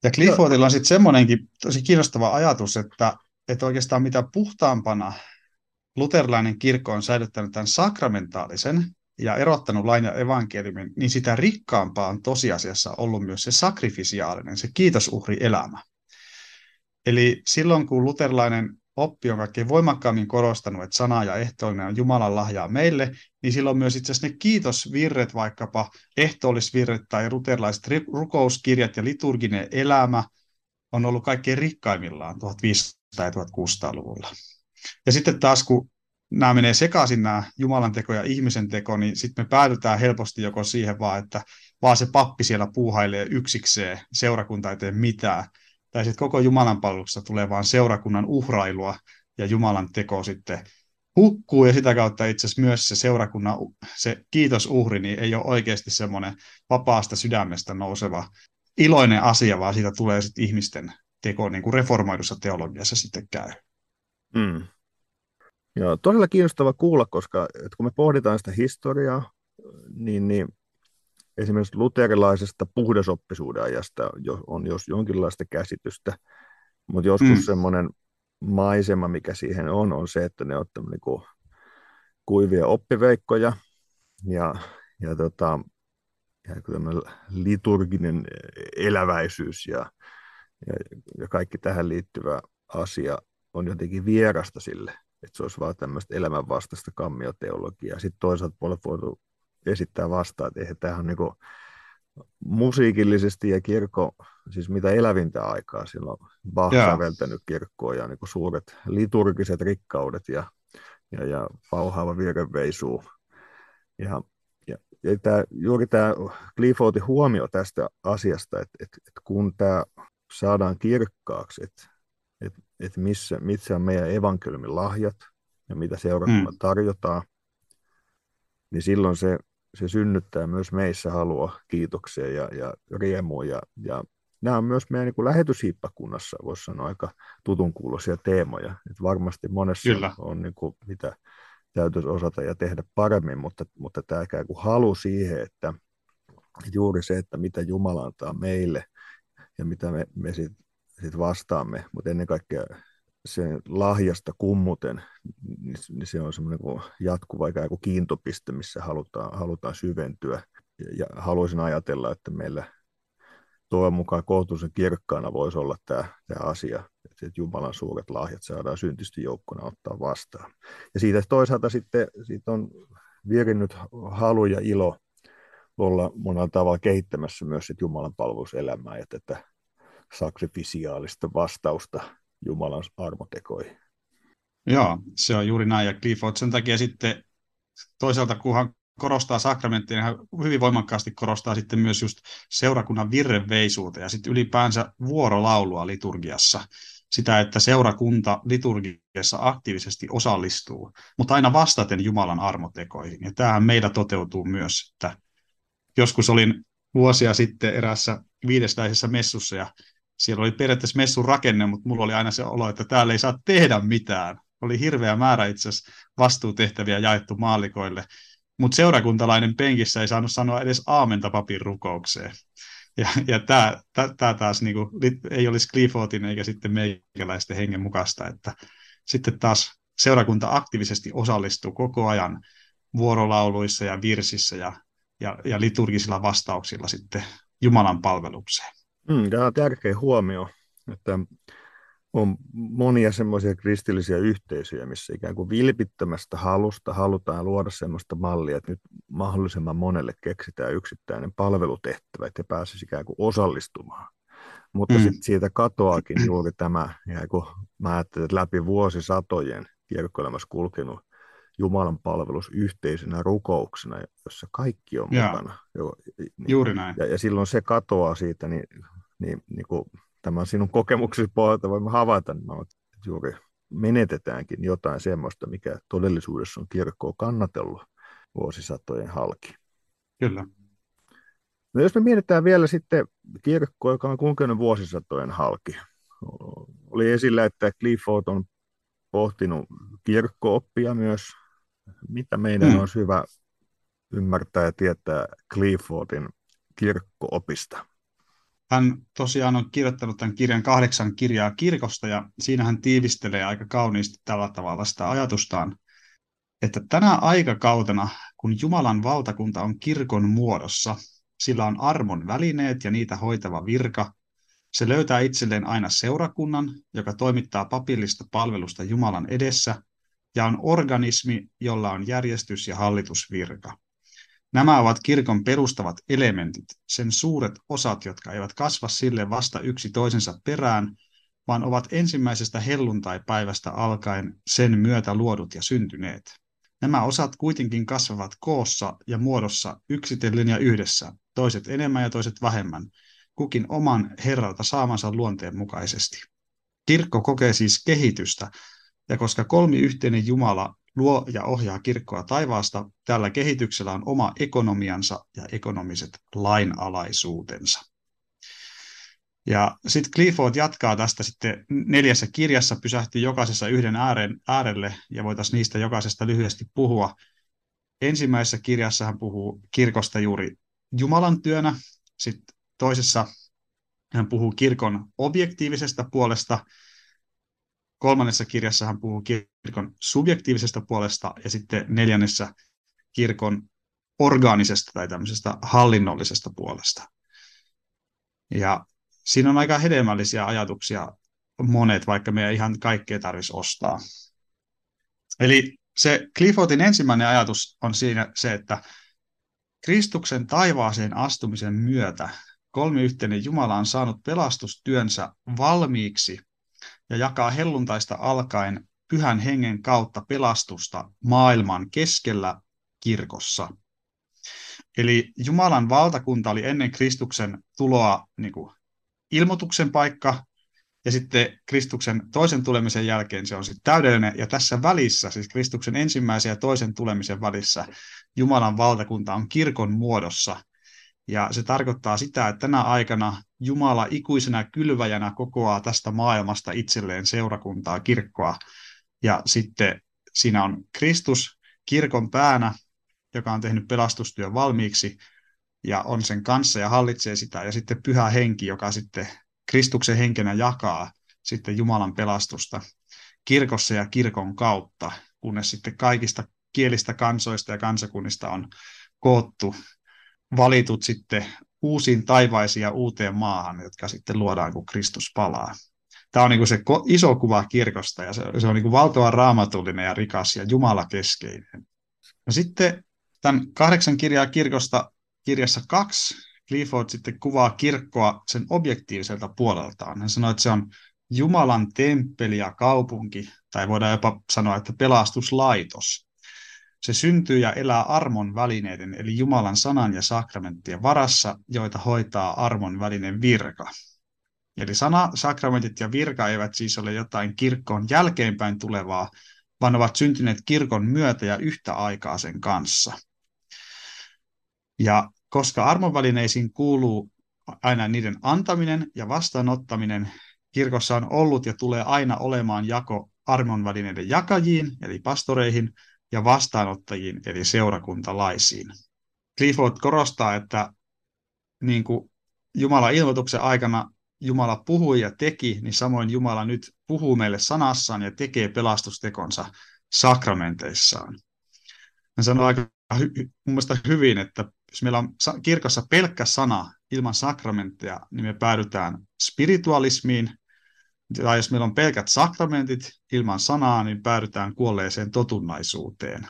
Ja Cliffordilla on sitten semmoinenkin tosi kiinnostava ajatus, että, että oikeastaan mitä puhtaampana luterilainen kirkko on säilyttänyt tämän sakramentaalisen ja erottanut lain ja evankeliumin, niin sitä rikkaampaa on tosiasiassa ollut myös se sakrifisiaalinen, se kiitosuhrielämä. Eli silloin kun luterilainen oppi on kaikkein voimakkaammin korostanut, että sana ja ehtoollinen on Jumalan lahjaa meille, niin silloin myös itse asiassa ne kiitosvirret, vaikkapa ehtoollisvirret tai ruterilaiset rukouskirjat ja liturginen elämä on ollut kaikkein rikkaimmillaan 1500- ja 1600-luvulla. Ja sitten taas, kun nämä menee sekaisin, nämä Jumalan teko ja ihmisen teko, niin sitten me päädytään helposti joko siihen vaan, että vaan se pappi siellä puuhailee yksikseen, seurakunta ei tee mitään, tai sitten koko Jumalan palveluksessa tulee vaan seurakunnan uhrailua ja Jumalan teko sitten hukkuu ja sitä kautta itse asiassa myös se seurakunnan se kiitosuhri niin ei ole oikeasti semmoinen vapaasta sydämestä nouseva iloinen asia, vaan siitä tulee sitten ihmisten teko, niin kuin reformoidussa teologiassa sitten käy. Mm. Joo, todella kiinnostava kuulla, koska että kun me pohditaan sitä historiaa, niin, niin esimerkiksi luterilaisesta puhdasoppisuuden ajasta on jos jonkinlaista käsitystä, mutta joskus mm. semmoinen maisema, mikä siihen on, on se, että ne on niin kuivia oppiveikkoja ja, ja, tota, ja liturginen eläväisyys ja, ja, ja kaikki tähän liittyvä asia on jotenkin vierasta sille, että se olisi vaan tämmöistä elämänvastaista kammioteologiaa. Sitten toisaalta puolella voitu esittää vastaan, että eihän tämä on niin musiikillisesti ja kirkko, siis mitä elävintä aikaa silloin Bach säveltänyt kirkkoa ja niin suuret liturgiset rikkaudet ja, ja, ja pauhaava virveisuu. Ja, ja, ja tämä, juuri tämä Cliffordin huomio tästä asiasta, että, että, että kun tämä saadaan kirkkaaksi, että, että, että missä, missä on meidän evankeliumin lahjat ja mitä seurakunnan mm. tarjotaan, niin silloin se se synnyttää myös meissä halua kiitoksia ja, ja riemua. Ja, ja nämä on myös meidän niin lähetyshiippakunnassa, voisi sanoa, aika tutun kuuloisia teemoja. Et varmasti monessa Kyllä. on, niin kuin, mitä täytyisi osata ja tehdä paremmin, mutta, mutta tämä ikään kuin halu siihen, että juuri se, että mitä Jumala antaa meille ja mitä me, me sitten sit vastaamme, mutta ennen kaikkea se lahjasta kummuten, niin, niin se on semmoinen jatkuva ikään kuin kiintopiste, missä halutaan, halutaan syventyä. Ja, haluaisin ajatella, että meillä toivon mukaan kohtuullisen kirkkaana voisi olla tämä, tämä asia, että Jumalan suuret lahjat saadaan syntysti joukkona ottaa vastaan. Ja siitä toisaalta sitten siitä on vierinnyt halu ja ilo olla monella tavalla kehittämässä myös Jumalan palveluselämää ja tätä sakrifisiaalista vastausta Jumalan armotekoihin. Joo, se on juuri näin. Ja Clifford sen takia sitten toisaalta, kunhan korostaa sakramenttia, niin hän hyvin voimakkaasti korostaa sitten myös just seurakunnan virreveisuutta ja sitten ylipäänsä vuorolaulua liturgiassa. Sitä, että seurakunta liturgiassa aktiivisesti osallistuu, mutta aina vastaten Jumalan armotekoihin. Ja tämähän meillä toteutuu myös, että joskus olin vuosia sitten erässä viidestäisessä messussa ja siellä oli periaatteessa messun rakenne, mutta mulla oli aina se olo, että täällä ei saa tehdä mitään. Oli hirveä määrä itse asiassa vastuutehtäviä jaettu maalikoille, mutta seurakuntalainen penkissä ei saanut sanoa edes aamenta papin rukoukseen. Ja, ja tämä, taas niin kuin, ei olisi Cliffordin eikä sitten meikäläisten hengen mukaista, että sitten taas seurakunta aktiivisesti osallistuu koko ajan vuorolauluissa ja virsissä ja, ja, ja liturgisilla vastauksilla sitten Jumalan palvelukseen. Mm, tämä on tärkeä huomio, että on monia semmoisia kristillisiä yhteisöjä, missä ikään kuin vilpittömästä halusta halutaan luoda semmoista mallia, että nyt mahdollisimman monelle keksitään yksittäinen palvelutehtävä, että pääsisi ikään kuin osallistumaan. Mutta mm. sitten siitä katoakin juuri tämä, ikään kuin mä ajattelen, että läpi vuosisatojen kirkkoelämässä kulkenut Jumalan palvelus yhteisenä rukouksena, jossa kaikki on ja, mukana. Jo, niin, juuri näin. Ja, ja silloin se katoaa siitä, niin, niin, niin kuin tämän sinun kokemuksesi pohjalta voimme havaita, että juuri menetetäänkin jotain semmoista, mikä todellisuudessa on kirkkoa kannatellut vuosisatojen halki. Kyllä. No jos me mietitään vielä sitten kirkkoa, joka on kulkenut vuosisatojen halki. Oli esillä, että Clifford on pohtinut kirkkooppia myös. Mitä meidän hmm. olisi hyvä ymmärtää ja tietää Cliffordin kirkkoopista? Hän tosiaan on kirjoittanut tämän kirjan kahdeksan kirjaa kirkosta ja siinä hän tiivistelee aika kauniisti tällä tavalla sitä ajatustaan, että tänä aikakautena, kun Jumalan valtakunta on kirkon muodossa, sillä on armon välineet ja niitä hoitava virka, se löytää itselleen aina seurakunnan, joka toimittaa papillista palvelusta Jumalan edessä, ja on organismi, jolla on järjestys- ja hallitusvirka. Nämä ovat kirkon perustavat elementit, sen suuret osat, jotka eivät kasva sille vasta yksi toisensa perään, vaan ovat ensimmäisestä helluntai-päivästä alkaen sen myötä luodut ja syntyneet. Nämä osat kuitenkin kasvavat koossa ja muodossa yksitellen ja yhdessä, toiset enemmän ja toiset vähemmän, kukin oman Herralta saamansa luonteen mukaisesti. Kirkko kokee siis kehitystä, ja koska kolmi yhteinen Jumala luo ja ohjaa kirkkoa taivaasta, tällä kehityksellä on oma ekonomiansa ja ekonomiset lainalaisuutensa. Ja sitten Clifford jatkaa tästä sitten neljässä kirjassa, pysähtyy jokaisessa yhden äären, äärelle, ja voitaisiin niistä jokaisesta lyhyesti puhua. Ensimmäisessä kirjassa hän puhuu kirkosta juuri Jumalan työnä, sitten toisessa hän puhuu kirkon objektiivisesta puolesta, kolmannessa kirjassa hän puhuu kirkon subjektiivisesta puolesta ja sitten neljännessä kirkon orgaanisesta tai tämmöisestä hallinnollisesta puolesta. Ja siinä on aika hedelmällisiä ajatuksia monet, vaikka me ei ihan kaikkea tarvitsisi ostaa. Eli se Cliffordin ensimmäinen ajatus on siinä se, että Kristuksen taivaaseen astumisen myötä kolmiyhteinen Jumala on saanut pelastustyönsä valmiiksi ja jakaa helluntaista alkaen pyhän hengen kautta pelastusta maailman keskellä kirkossa. Eli Jumalan valtakunta oli ennen Kristuksen tuloa niin kuin ilmoituksen paikka, ja sitten Kristuksen toisen tulemisen jälkeen se on sitten täydellinen, ja tässä välissä, siis Kristuksen ensimmäisen ja toisen tulemisen välissä, Jumalan valtakunta on kirkon muodossa, ja se tarkoittaa sitä, että tänä aikana Jumala ikuisena kylväjänä kokoaa tästä maailmasta itselleen seurakuntaa, kirkkoa. Ja sitten siinä on Kristus, kirkon päänä, joka on tehnyt pelastustyön valmiiksi ja on sen kanssa ja hallitsee sitä, ja sitten pyhä henki, joka sitten Kristuksen henkenä jakaa sitten Jumalan pelastusta kirkossa ja kirkon kautta, kunnes sitten kaikista kielistä kansoista ja kansakunnista on koottu valitut sitten uusiin taivaisiin ja uuteen maahan, jotka sitten luodaan, kun Kristus palaa. Tämä on niin se iso kuva kirkosta ja se, on niin valtavan raamatullinen ja rikas ja jumalakeskeinen. No sitten tämän kahdeksan kirjaa kirkosta kirjassa kaksi Clifford sitten kuvaa kirkkoa sen objektiiviselta puoleltaan. Hän sanoi, että se on Jumalan temppeli ja kaupunki, tai voidaan jopa sanoa, että pelastuslaitos. Se syntyy ja elää armon välineiden, eli Jumalan sanan ja sakramenttien varassa, joita hoitaa armon välinen virka. Eli sana, sakramentit ja virka eivät siis ole jotain kirkkoon jälkeenpäin tulevaa, vaan ovat syntyneet kirkon myötä ja yhtä aikaa sen kanssa. Ja koska armonvälineisiin kuuluu aina niiden antaminen ja vastaanottaminen, kirkossa on ollut ja tulee aina olemaan jako armonvälineiden jakajiin, eli pastoreihin, ja vastaanottajiin, eli seurakuntalaisiin. Clifford korostaa, että niin kuin Jumalan ilmoituksen aikana Jumala puhui ja teki, niin samoin Jumala nyt puhuu meille sanassaan ja tekee pelastustekonsa sakramenteissaan. Hän sanoo aika mun hyvin, että jos meillä on kirkossa pelkkä sana ilman sakramentteja, niin me päädytään spiritualismiin, tai jos meillä on pelkät sakramentit ilman sanaa, niin päädytään kuolleeseen totunnaisuuteen.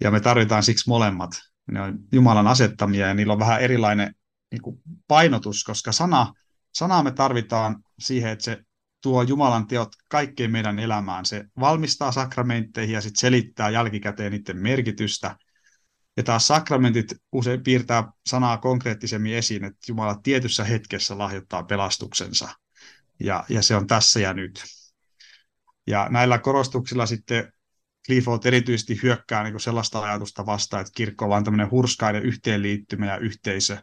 Ja me tarvitaan siksi molemmat. Ne on Jumalan asettamia ja niillä on vähän erilainen niin kuin painotus, koska sana, sanaa me tarvitaan siihen, että se tuo Jumalan teot kaikkeen meidän elämään. Se valmistaa sakramentteihin ja sitten selittää jälkikäteen niiden merkitystä. Ja taas sakramentit usein piirtää sanaa konkreettisemmin esiin, että Jumala tietyssä hetkessä lahjoittaa pelastuksensa. Ja, ja se on tässä ja nyt. Ja näillä korostuksilla sitten Clifford erityisesti hyökkää niin sellaista ajatusta vastaan, että kirkko on vain tämmöinen hurskainen yhteenliittymä ja yhteisö,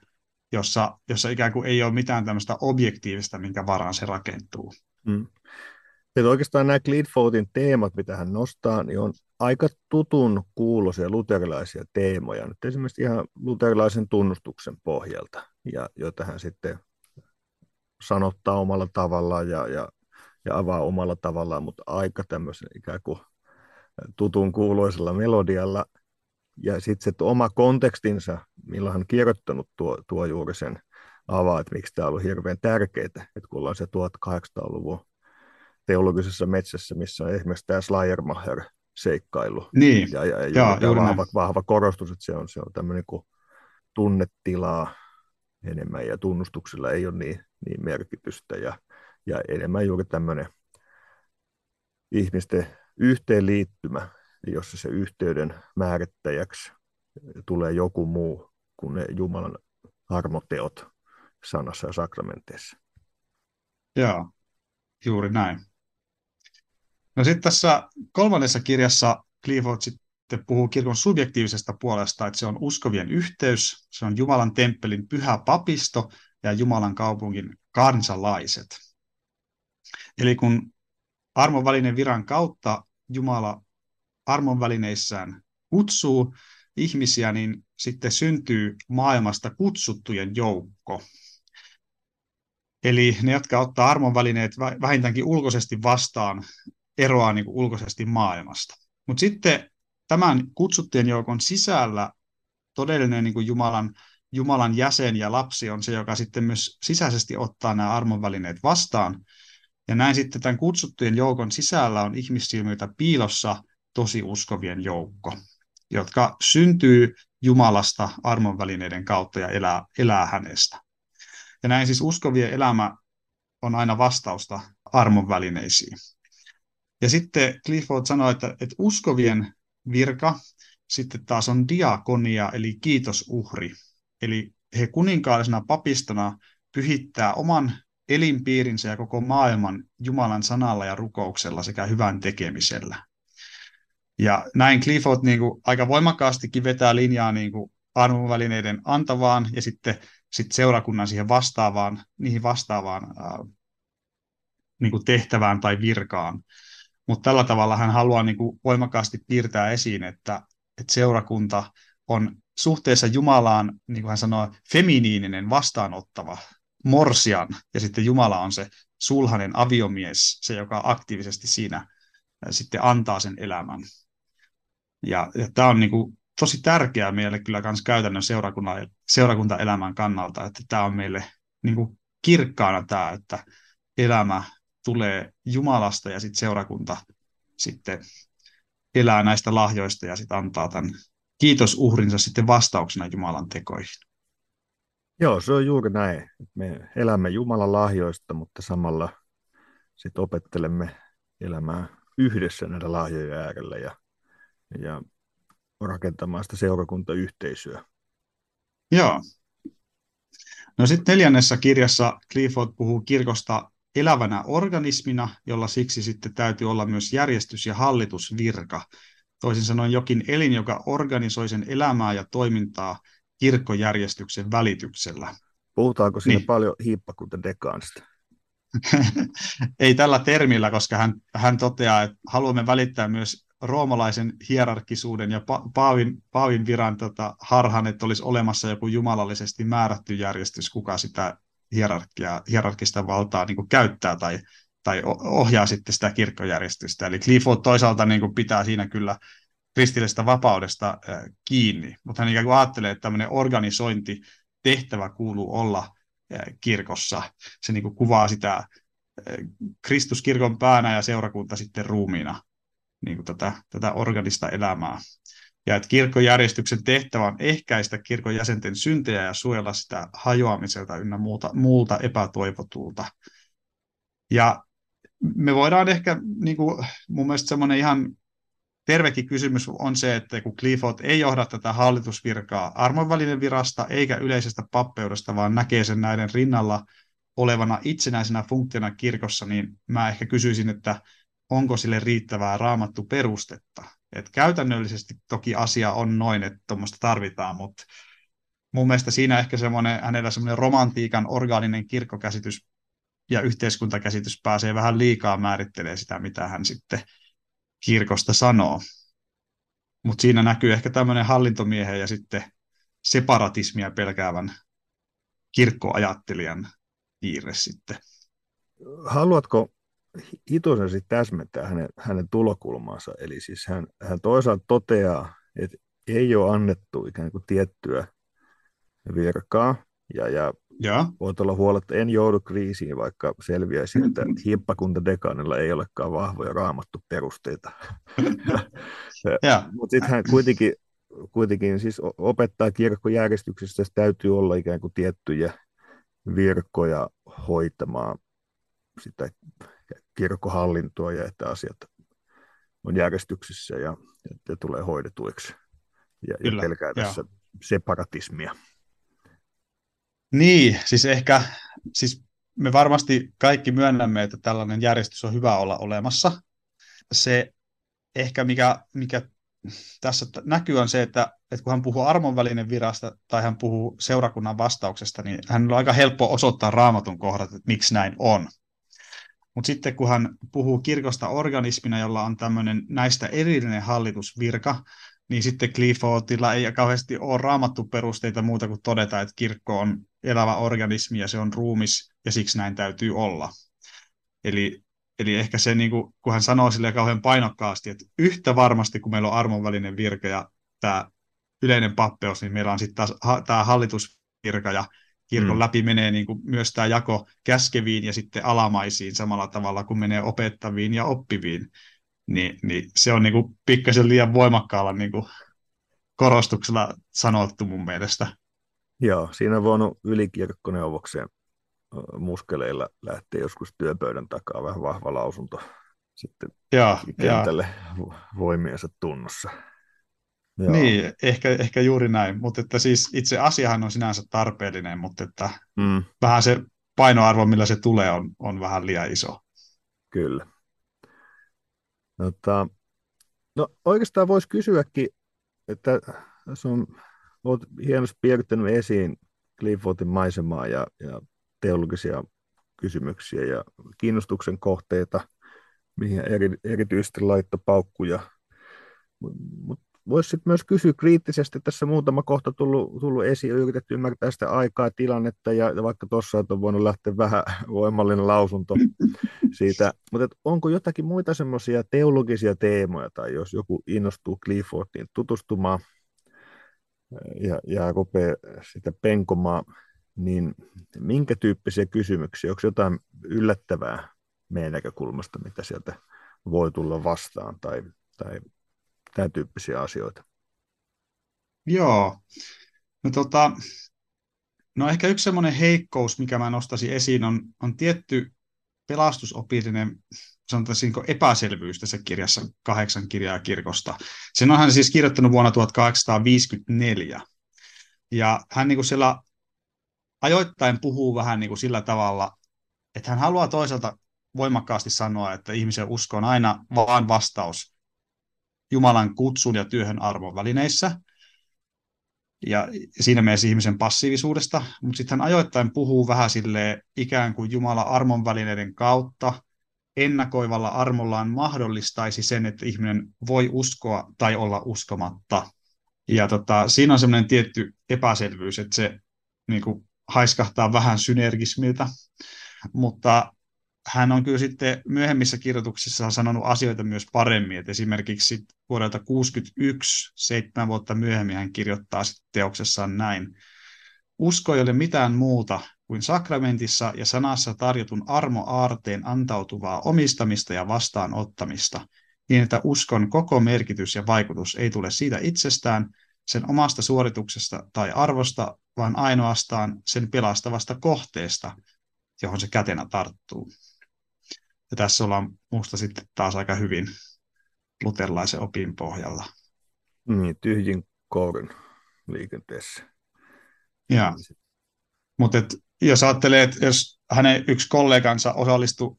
jossa, jossa ikään kuin ei ole mitään tämmöistä objektiivista, minkä varaan se rakentuu. Mm. Että oikeastaan nämä Cliffordin teemat, mitä hän nostaa, niin on aika tutun kuuloisia luterilaisia teemoja, nyt esimerkiksi ihan luterilaisen tunnustuksen pohjalta, ja joita hän sitten sanottaa omalla tavallaan ja, ja, ja avaa omalla tavallaan, mutta aika tämmöisen ikään kuin tutun kuuloisella melodialla. Ja sitten se oma kontekstinsa, millä hän on kirjoittanut, tuo, tuo juuri sen avaa, että miksi tämä on ollut hirveän tärkeää, että kun ollaan se 1800-luvun teologisessa metsässä, missä on esimerkiksi tämä Schleiermacher seikkailu. Niin, ja, ja, ja, ja vahva, vahva korostus, että se on, se on tämmöinen kuin tunnetilaa enemmän ja tunnustuksilla ei ole niin, niin merkitystä ja, ja enemmän juuri tämmöinen ihmisten yhteenliittymä, jossa se yhteyden määrittäjäksi tulee joku muu kuin ne Jumalan armoteot sanassa ja sakramenteissa. Joo, juuri näin. No sitten tässä kolmannessa kirjassa Clifford sitten puhuu kirkon subjektiivisesta puolesta, että se on uskovien yhteys, se on Jumalan temppelin pyhä papisto ja Jumalan kaupungin kansalaiset. Eli kun armonvälinen viran kautta Jumala armonvälineissään kutsuu ihmisiä, niin sitten syntyy maailmasta kutsuttujen joukko. Eli ne, jotka ottaa armonvälineet vähintäänkin ulkoisesti vastaan, eroaa niin kuin ulkoisesti maailmasta. Mutta sitten tämän kutsuttujen joukon sisällä todellinen niin kuin Jumalan, Jumalan jäsen ja lapsi on se, joka sitten myös sisäisesti ottaa nämä armonvälineet vastaan. Ja näin sitten tämän kutsuttujen joukon sisällä on ihmissilmiltä piilossa tosi uskovien joukko, jotka syntyy Jumalasta armonvälineiden kautta ja elää, elää hänestä. Ja näin siis uskovien elämä on aina vastausta armonvälineisiin. Ja sitten Clifford sanoi, että, että uskovien virka sitten taas on diakonia, eli kiitosuhri. Eli he kuninkaallisena papistona pyhittää oman elinpiirinsä ja koko maailman Jumalan sanalla ja rukouksella sekä hyvän tekemisellä. Ja näin Clifford niin kuin, aika voimakkaastikin vetää linjaa niin kuin armovälineiden antavaan ja sitten sit seurakunnan siihen vastaavaan, niihin vastaavaan ää, niin kuin tehtävään tai virkaan. mutta tällä tavalla hän haluaa niin kuin voimakkaasti piirtää esiin, että, että seurakunta on suhteessa Jumalaan, niin kuin hän sanoo, feminiininen, vastaanottava, morsian, ja sitten Jumala on se sulhanen aviomies, se, joka aktiivisesti siinä sitten antaa sen elämän. Ja, ja tämä on niin kuin tosi tärkeää meille kyllä myös käytännön seurakunta, seurakuntaelämän kannalta, että tämä on meille niin kuin kirkkaana tämä, että elämä tulee Jumalasta ja sitten seurakunta sitten elää näistä lahjoista ja sitten antaa tämän kiitosuhrinsa sitten vastauksena Jumalan tekoihin. Joo, se on juuri näin. Me elämme Jumalan lahjoista, mutta samalla sitten opettelemme elämään yhdessä näiden lahjojen äärellä ja, ja rakentamaan sitä seurakuntayhteisöä. Joo. No sitten neljännessä kirjassa Clifford puhuu kirkosta elävänä organismina, jolla siksi sitten täytyy olla myös järjestys- ja hallitusvirka. Toisin sanoen jokin elin, joka organisoi sen elämää ja toimintaa kirkkojärjestyksen välityksellä. Puhutaanko siinä niin. paljon hiippakunta dekaanista? <laughs> Ei tällä termillä, koska hän, hän toteaa, että haluamme välittää myös roomalaisen hierarkisuuden ja pa- paavin, paavin viran tota, harhan, että olisi olemassa joku jumalallisesti määrätty järjestys, kuka sitä hierarkia, hierarkista valtaa niin kuin käyttää tai, tai ohjaa sitten sitä kirkkojärjestystä. Eli Clifford toisaalta niin kuin pitää siinä kyllä kristillisestä vapaudesta kiinni, mutta hän ikään kuin ajattelee, että tämmöinen organisointi tehtävä kuuluu olla kirkossa. Se niin kuin kuvaa sitä Kristus kirkon päänä ja seurakunta sitten ruumiina niin kuin tätä, tätä organista elämää. Ja että kirkkojärjestyksen tehtävä on ehkäistä kirkon jäsenten syntejä ja suojella sitä hajoamiselta ynnä muuta, muulta epätoivotulta. Ja me voidaan ehkä, niin kuin mun mielestä semmoinen ihan tervekin kysymys on se, että kun Clifford ei johda tätä hallitusvirkaa armonvälinen virasta eikä yleisestä pappeudesta, vaan näkee sen näiden rinnalla olevana itsenäisenä funktiona kirkossa, niin mä ehkä kysyisin, että onko sille riittävää raamattu perustetta. Et käytännöllisesti toki asia on noin, että tuommoista tarvitaan, mutta mun mielestä siinä ehkä semmoinen, hänellä semmoinen romantiikan orgaaninen kirkkokäsitys ja yhteiskuntakäsitys pääsee vähän liikaa määrittelemään sitä, mitä hän sitten kirkosta sanoo. Mutta siinä näkyy ehkä tämmöinen hallintomiehen ja sitten separatismia pelkäävän kirkkoajattelijan piirre sitten. Haluatko hitosen sitten täsmentää hänen, hänen tulokulmaansa. Eli siis hän, hän toisaalta toteaa, että ei ole annettu ikään kuin tiettyä virkaa, ja, ja, ja. voit olla huolella, että en joudu kriisiin, vaikka selviäisi, että himppakunta dekaanilla ei olekaan vahvoja raamattu perusteita. <laughs> Mutta sitten hän kuitenkin, kuitenkin siis opettaa kirkkojärjestyksessä, että täytyy olla ikään kuin tiettyjä virkoja hoitamaan sitä kirkkohallintoa ja että asiat on järjestyksissä ja, ja tulee hoidetuiksi. Ja, Kyllä, ja pelkää tässä separatismia. Niin, siis ehkä, siis me varmasti kaikki myönnämme, että tällainen järjestys on hyvä olla olemassa. Se ehkä, mikä, mikä tässä näkyy on se, että, että kun hän puhuu armonvälinen virasta tai hän puhuu seurakunnan vastauksesta, niin hän on aika helppo osoittaa raamatun kohdat, että miksi näin on. Mutta sitten kun hän puhuu kirkosta organismina, jolla on tämmöinen näistä erillinen hallitusvirka, niin sitten Cliffordilla ei kauheasti ole raamattu perusteita muuta kuin todeta, että kirkko on elävä organismi ja se on ruumis ja siksi näin täytyy olla. Eli, eli ehkä se, niin kuin, kun hän sanoo sille kauhean painokkaasti, että yhtä varmasti kun meillä on armonvälinen virka ja tämä yleinen pappeus, niin meillä on sitten taas ha, tämä hallitusvirka ja kirkon mm. läpi menee niin kuin myös tämä jako käskeviin ja sitten alamaisiin samalla tavalla kuin menee opettaviin ja oppiviin, niin, niin se on niin kuin pikkasen liian voimakkaalla niin kuin korostuksella sanottu mun mielestä. Joo, siinä on voinut ylikirkkoneuvokseen muskeleilla lähteä joskus työpöydän takaa vähän vahva lausunto sitten ja, kentälle ja. voimiensa tunnossa. Joo. Niin, ehkä, ehkä juuri näin, mutta että siis itse asiahan on sinänsä tarpeellinen, mutta että mm. vähän se painoarvo, millä se tulee, on, on vähän liian iso. Kyllä. Tota, no oikeastaan voisi kysyäkin, että se on, olet hienosti piirtänyt esiin Cliffordin maisemaa ja, ja teologisia kysymyksiä ja kiinnostuksen kohteita. mihin eri, erityisesti laitto paukkuja. Mutta voisi sitten myös kysyä kriittisesti, tässä muutama kohta tullut, tullut esiin, yritetty ymmärtää sitä aikaa, tilannetta, ja, vaikka tuossa on voinut lähteä vähän <laughs> voimallinen lausunto siitä, mutta onko jotakin muita semmoisia teologisia teemoja, tai jos joku innostuu Cliffordiin tutustumaan, ja, ja rupeaa sitä penkomaan, niin minkä tyyppisiä kysymyksiä, onko jotain yllättävää meidän näkökulmasta, mitä sieltä voi tulla vastaan, tai, tai tämän tyyppisiä asioita? Joo. No, tota, no ehkä yksi semmoinen heikkous, mikä mä nostaisin esiin, on, on tietty pelastusopillinen sanotaan epäselvyys tässä kirjassa kahdeksan kirjaa kirkosta. Sen on hän siis kirjoittanut vuonna 1854. Ja hän niin kuin siellä ajoittain puhuu vähän niin kuin sillä tavalla, että hän haluaa toisaalta voimakkaasti sanoa, että ihmisen usko on aina vaan vastaus Jumalan kutsun ja työhön arvon välineissä. Ja siinä mielessä ihmisen passiivisuudesta, mutta sitten hän ajoittain puhuu vähän sille ikään kuin Jumalan armon välineiden kautta, ennakoivalla armollaan mahdollistaisi sen, että ihminen voi uskoa tai olla uskomatta. Ja tota, siinä on semmoinen tietty epäselvyys, että se niin kuin, haiskahtaa vähän synergismiltä, mutta hän on kyllä sitten myöhemmissä kirjoituksissa sanonut asioita myös paremmin, että esimerkiksi vuodelta 61, seitsemän vuotta myöhemmin hän kirjoittaa sitten teoksessaan näin. Usko ei ole mitään muuta kuin sakramentissa ja sanassa tarjotun armo-aarteen antautuvaa omistamista ja vastaanottamista, niin että uskon koko merkitys ja vaikutus ei tule siitä itsestään, sen omasta suorituksesta tai arvosta, vaan ainoastaan sen pelastavasta kohteesta, johon se kätenä tarttuu. Ja tässä ollaan musta sitten taas aika hyvin luterilaisen opin pohjalla. Niin, tyhjin kourin liikenteessä. Ja. Mutta jos ajattelee, että jos hänen yksi kollegansa osallistui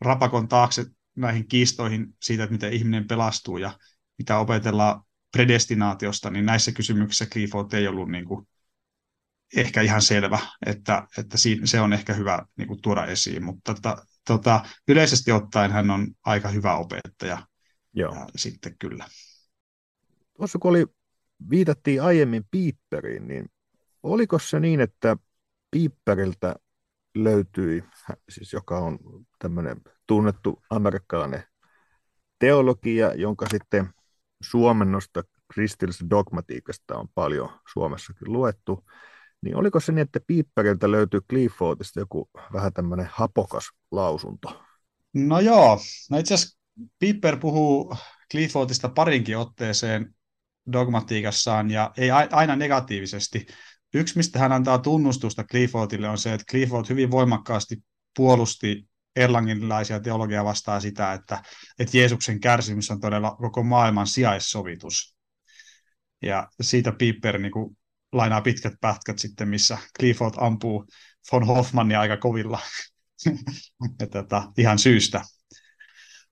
rapakon taakse näihin kiistoihin siitä, että miten ihminen pelastuu ja mitä opetellaan predestinaatiosta, niin näissä kysymyksissä Clifford ei ollut niin kuin ehkä ihan selvä, että, että siinä, se on ehkä hyvä niin kuin tuoda esiin, mutta tota, tota, yleisesti ottaen hän on aika hyvä opettaja Joo. Ja sitten kyllä. Tuossa kun oli, viitattiin aiemmin Piipperiin, niin oliko se niin, että Piipperiltä löytyi, siis joka on tämmöinen tunnettu amerikkalainen teologia, jonka sitten suomennosta kristillisestä dogmatiikasta on paljon Suomessakin luettu, niin oliko se niin, että Piipperiltä löytyy Cliffordista joku vähän tämmöinen hapokas lausunto? No joo, no itse asiassa Piper puhuu Cliffordista parinkin otteeseen dogmatiikassaan ja ei aina negatiivisesti. Yksi, mistä hän antaa tunnustusta Cliffordille, on se, että Clifford hyvin voimakkaasti puolusti erlanginlaisia teologiaa vastaan sitä, että, että Jeesuksen kärsimys on todella koko maailman sijaissovitus. Ja siitä Piper niin lainaa pitkät pätkät sitten, missä Clifford ampuu von Hoffmannia aika kovilla. <laughs> tätä, ihan syystä.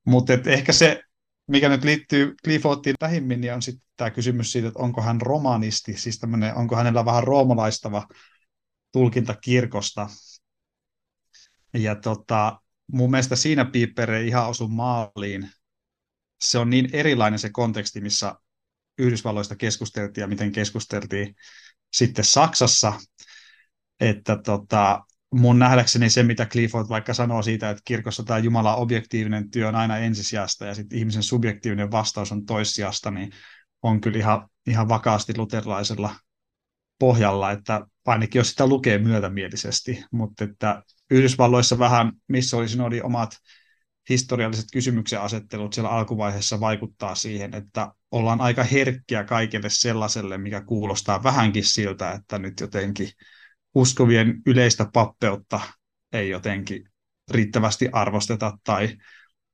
Mutta ehkä se, mikä nyt liittyy Cliffordtiin lähimmin, niin on sitten tämä kysymys siitä, että onko hän romanisti, siis onko hänellä vähän roomalaistava tulkinta kirkosta. Ja tota, mun mielestä siinä Piper ei ihan osu maaliin. Se on niin erilainen se konteksti, missä Yhdysvalloista keskusteltiin ja miten keskusteltiin sitten Saksassa, että tota, mun nähdäkseni se, mitä Clifford vaikka sanoo siitä, että kirkossa tämä Jumalan objektiivinen työ on aina ensisijasta ja sitten ihmisen subjektiivinen vastaus on toissijasta, niin on kyllä ihan, ihan vakaasti luterilaisella pohjalla, että ainakin jos sitä lukee myötämielisesti, mutta että Yhdysvalloissa vähän, missä oli oli omat historialliset kysymyksen asettelut siellä alkuvaiheessa vaikuttaa siihen, että ollaan aika herkkiä kaikille sellaiselle, mikä kuulostaa vähänkin siltä, että nyt jotenkin uskovien yleistä pappeutta ei jotenkin riittävästi arvosteta tai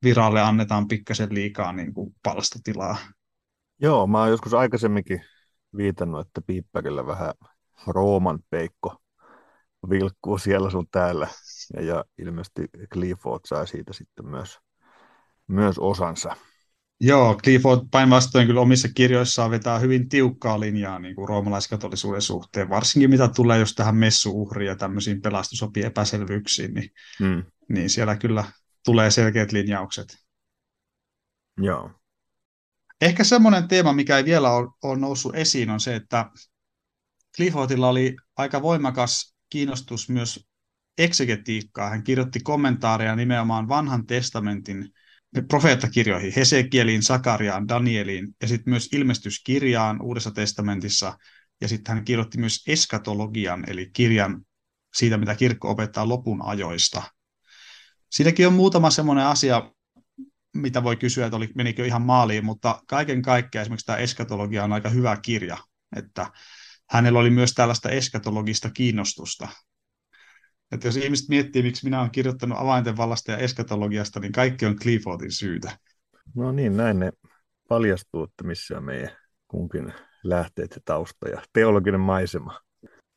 viralle annetaan pikkasen liikaa niin kuin palstatilaa. Joo, mä oon joskus aikaisemminkin viitannut, että Piipperillä vähän Rooman peikko vilkkuu siellä sun täällä. Ja, ja ilmeisesti Clifford sai siitä sitten myös, myös osansa. Joo, Clifford päinvastoin kyllä omissa kirjoissaan vetää hyvin tiukkaa linjaa niin kuin roomalaiskatolisuuden suhteen, varsinkin mitä tulee just tähän messuuhriin ja tämmöisiin pelastusopi epäselvyyksiin, niin, hmm. niin siellä kyllä tulee selkeät linjaukset. Joo. Ehkä semmoinen teema, mikä ei vielä ole, ole noussut esiin, on se, että Cliffordilla oli aika voimakas kiinnostus myös eksegetiikkaa. Hän kirjoitti kommentaareja nimenomaan vanhan testamentin profeettakirjoihin, Hesekieliin, Sakariaan, Danieliin ja sitten myös ilmestyskirjaan Uudessa testamentissa. Ja sitten hän kirjoitti myös eskatologian, eli kirjan siitä, mitä kirkko opettaa lopun ajoista. Siinäkin on muutama semmoinen asia, mitä voi kysyä, että oli, menikö ihan maaliin, mutta kaiken kaikkiaan esimerkiksi tämä eskatologia on aika hyvä kirja, että hänellä oli myös tällaista eskatologista kiinnostusta. Että jos ihmiset miettii, miksi minä olen kirjoittanut avainten vallasta ja eskatologiasta, niin kaikki on Cliffordin syytä. No niin, näin ne paljastuu, että missä meidän kunkin lähteet ja tausta ja teologinen maisema.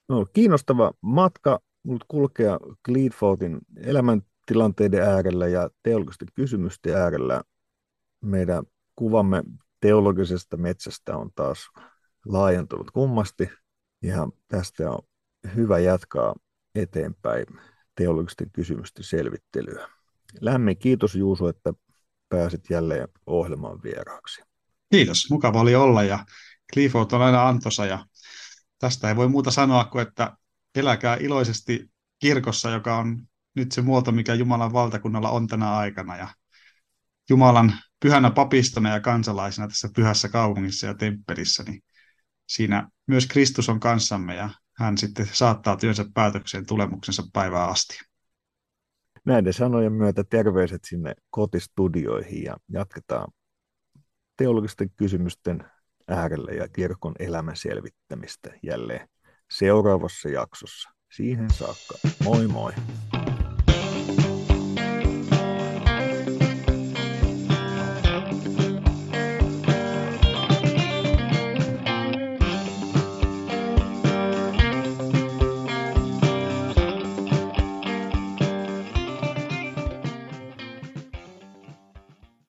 No, kiinnostava matka mutta kulkea Cliffordin elämäntilanteiden äärellä ja teologisten kysymysten äärellä. Meidän kuvamme teologisesta metsästä on taas laajentunut kummasti ja tästä on hyvä jatkaa eteenpäin teologisten kysymysten selvittelyä. Lämmin kiitos Juuso, että pääsit jälleen ohjelmaan vieraaksi. Kiitos, mukava oli olla ja Clifford on aina antosa ja tästä ei voi muuta sanoa kuin, että eläkää iloisesti kirkossa, joka on nyt se muoto, mikä Jumalan valtakunnalla on tänä aikana ja Jumalan pyhänä papistona ja kansalaisena tässä pyhässä kaupungissa ja temppelissä, niin siinä myös Kristus on kanssamme ja hän sitten saattaa työnsä päätökseen tulemuksensa päivää asti. Näiden sanojen myötä terveiset sinne kotistudioihin ja jatketaan teologisten kysymysten äärellä ja kirkon elämän selvittämistä jälleen seuraavassa jaksossa. Siihen saakka, moi moi!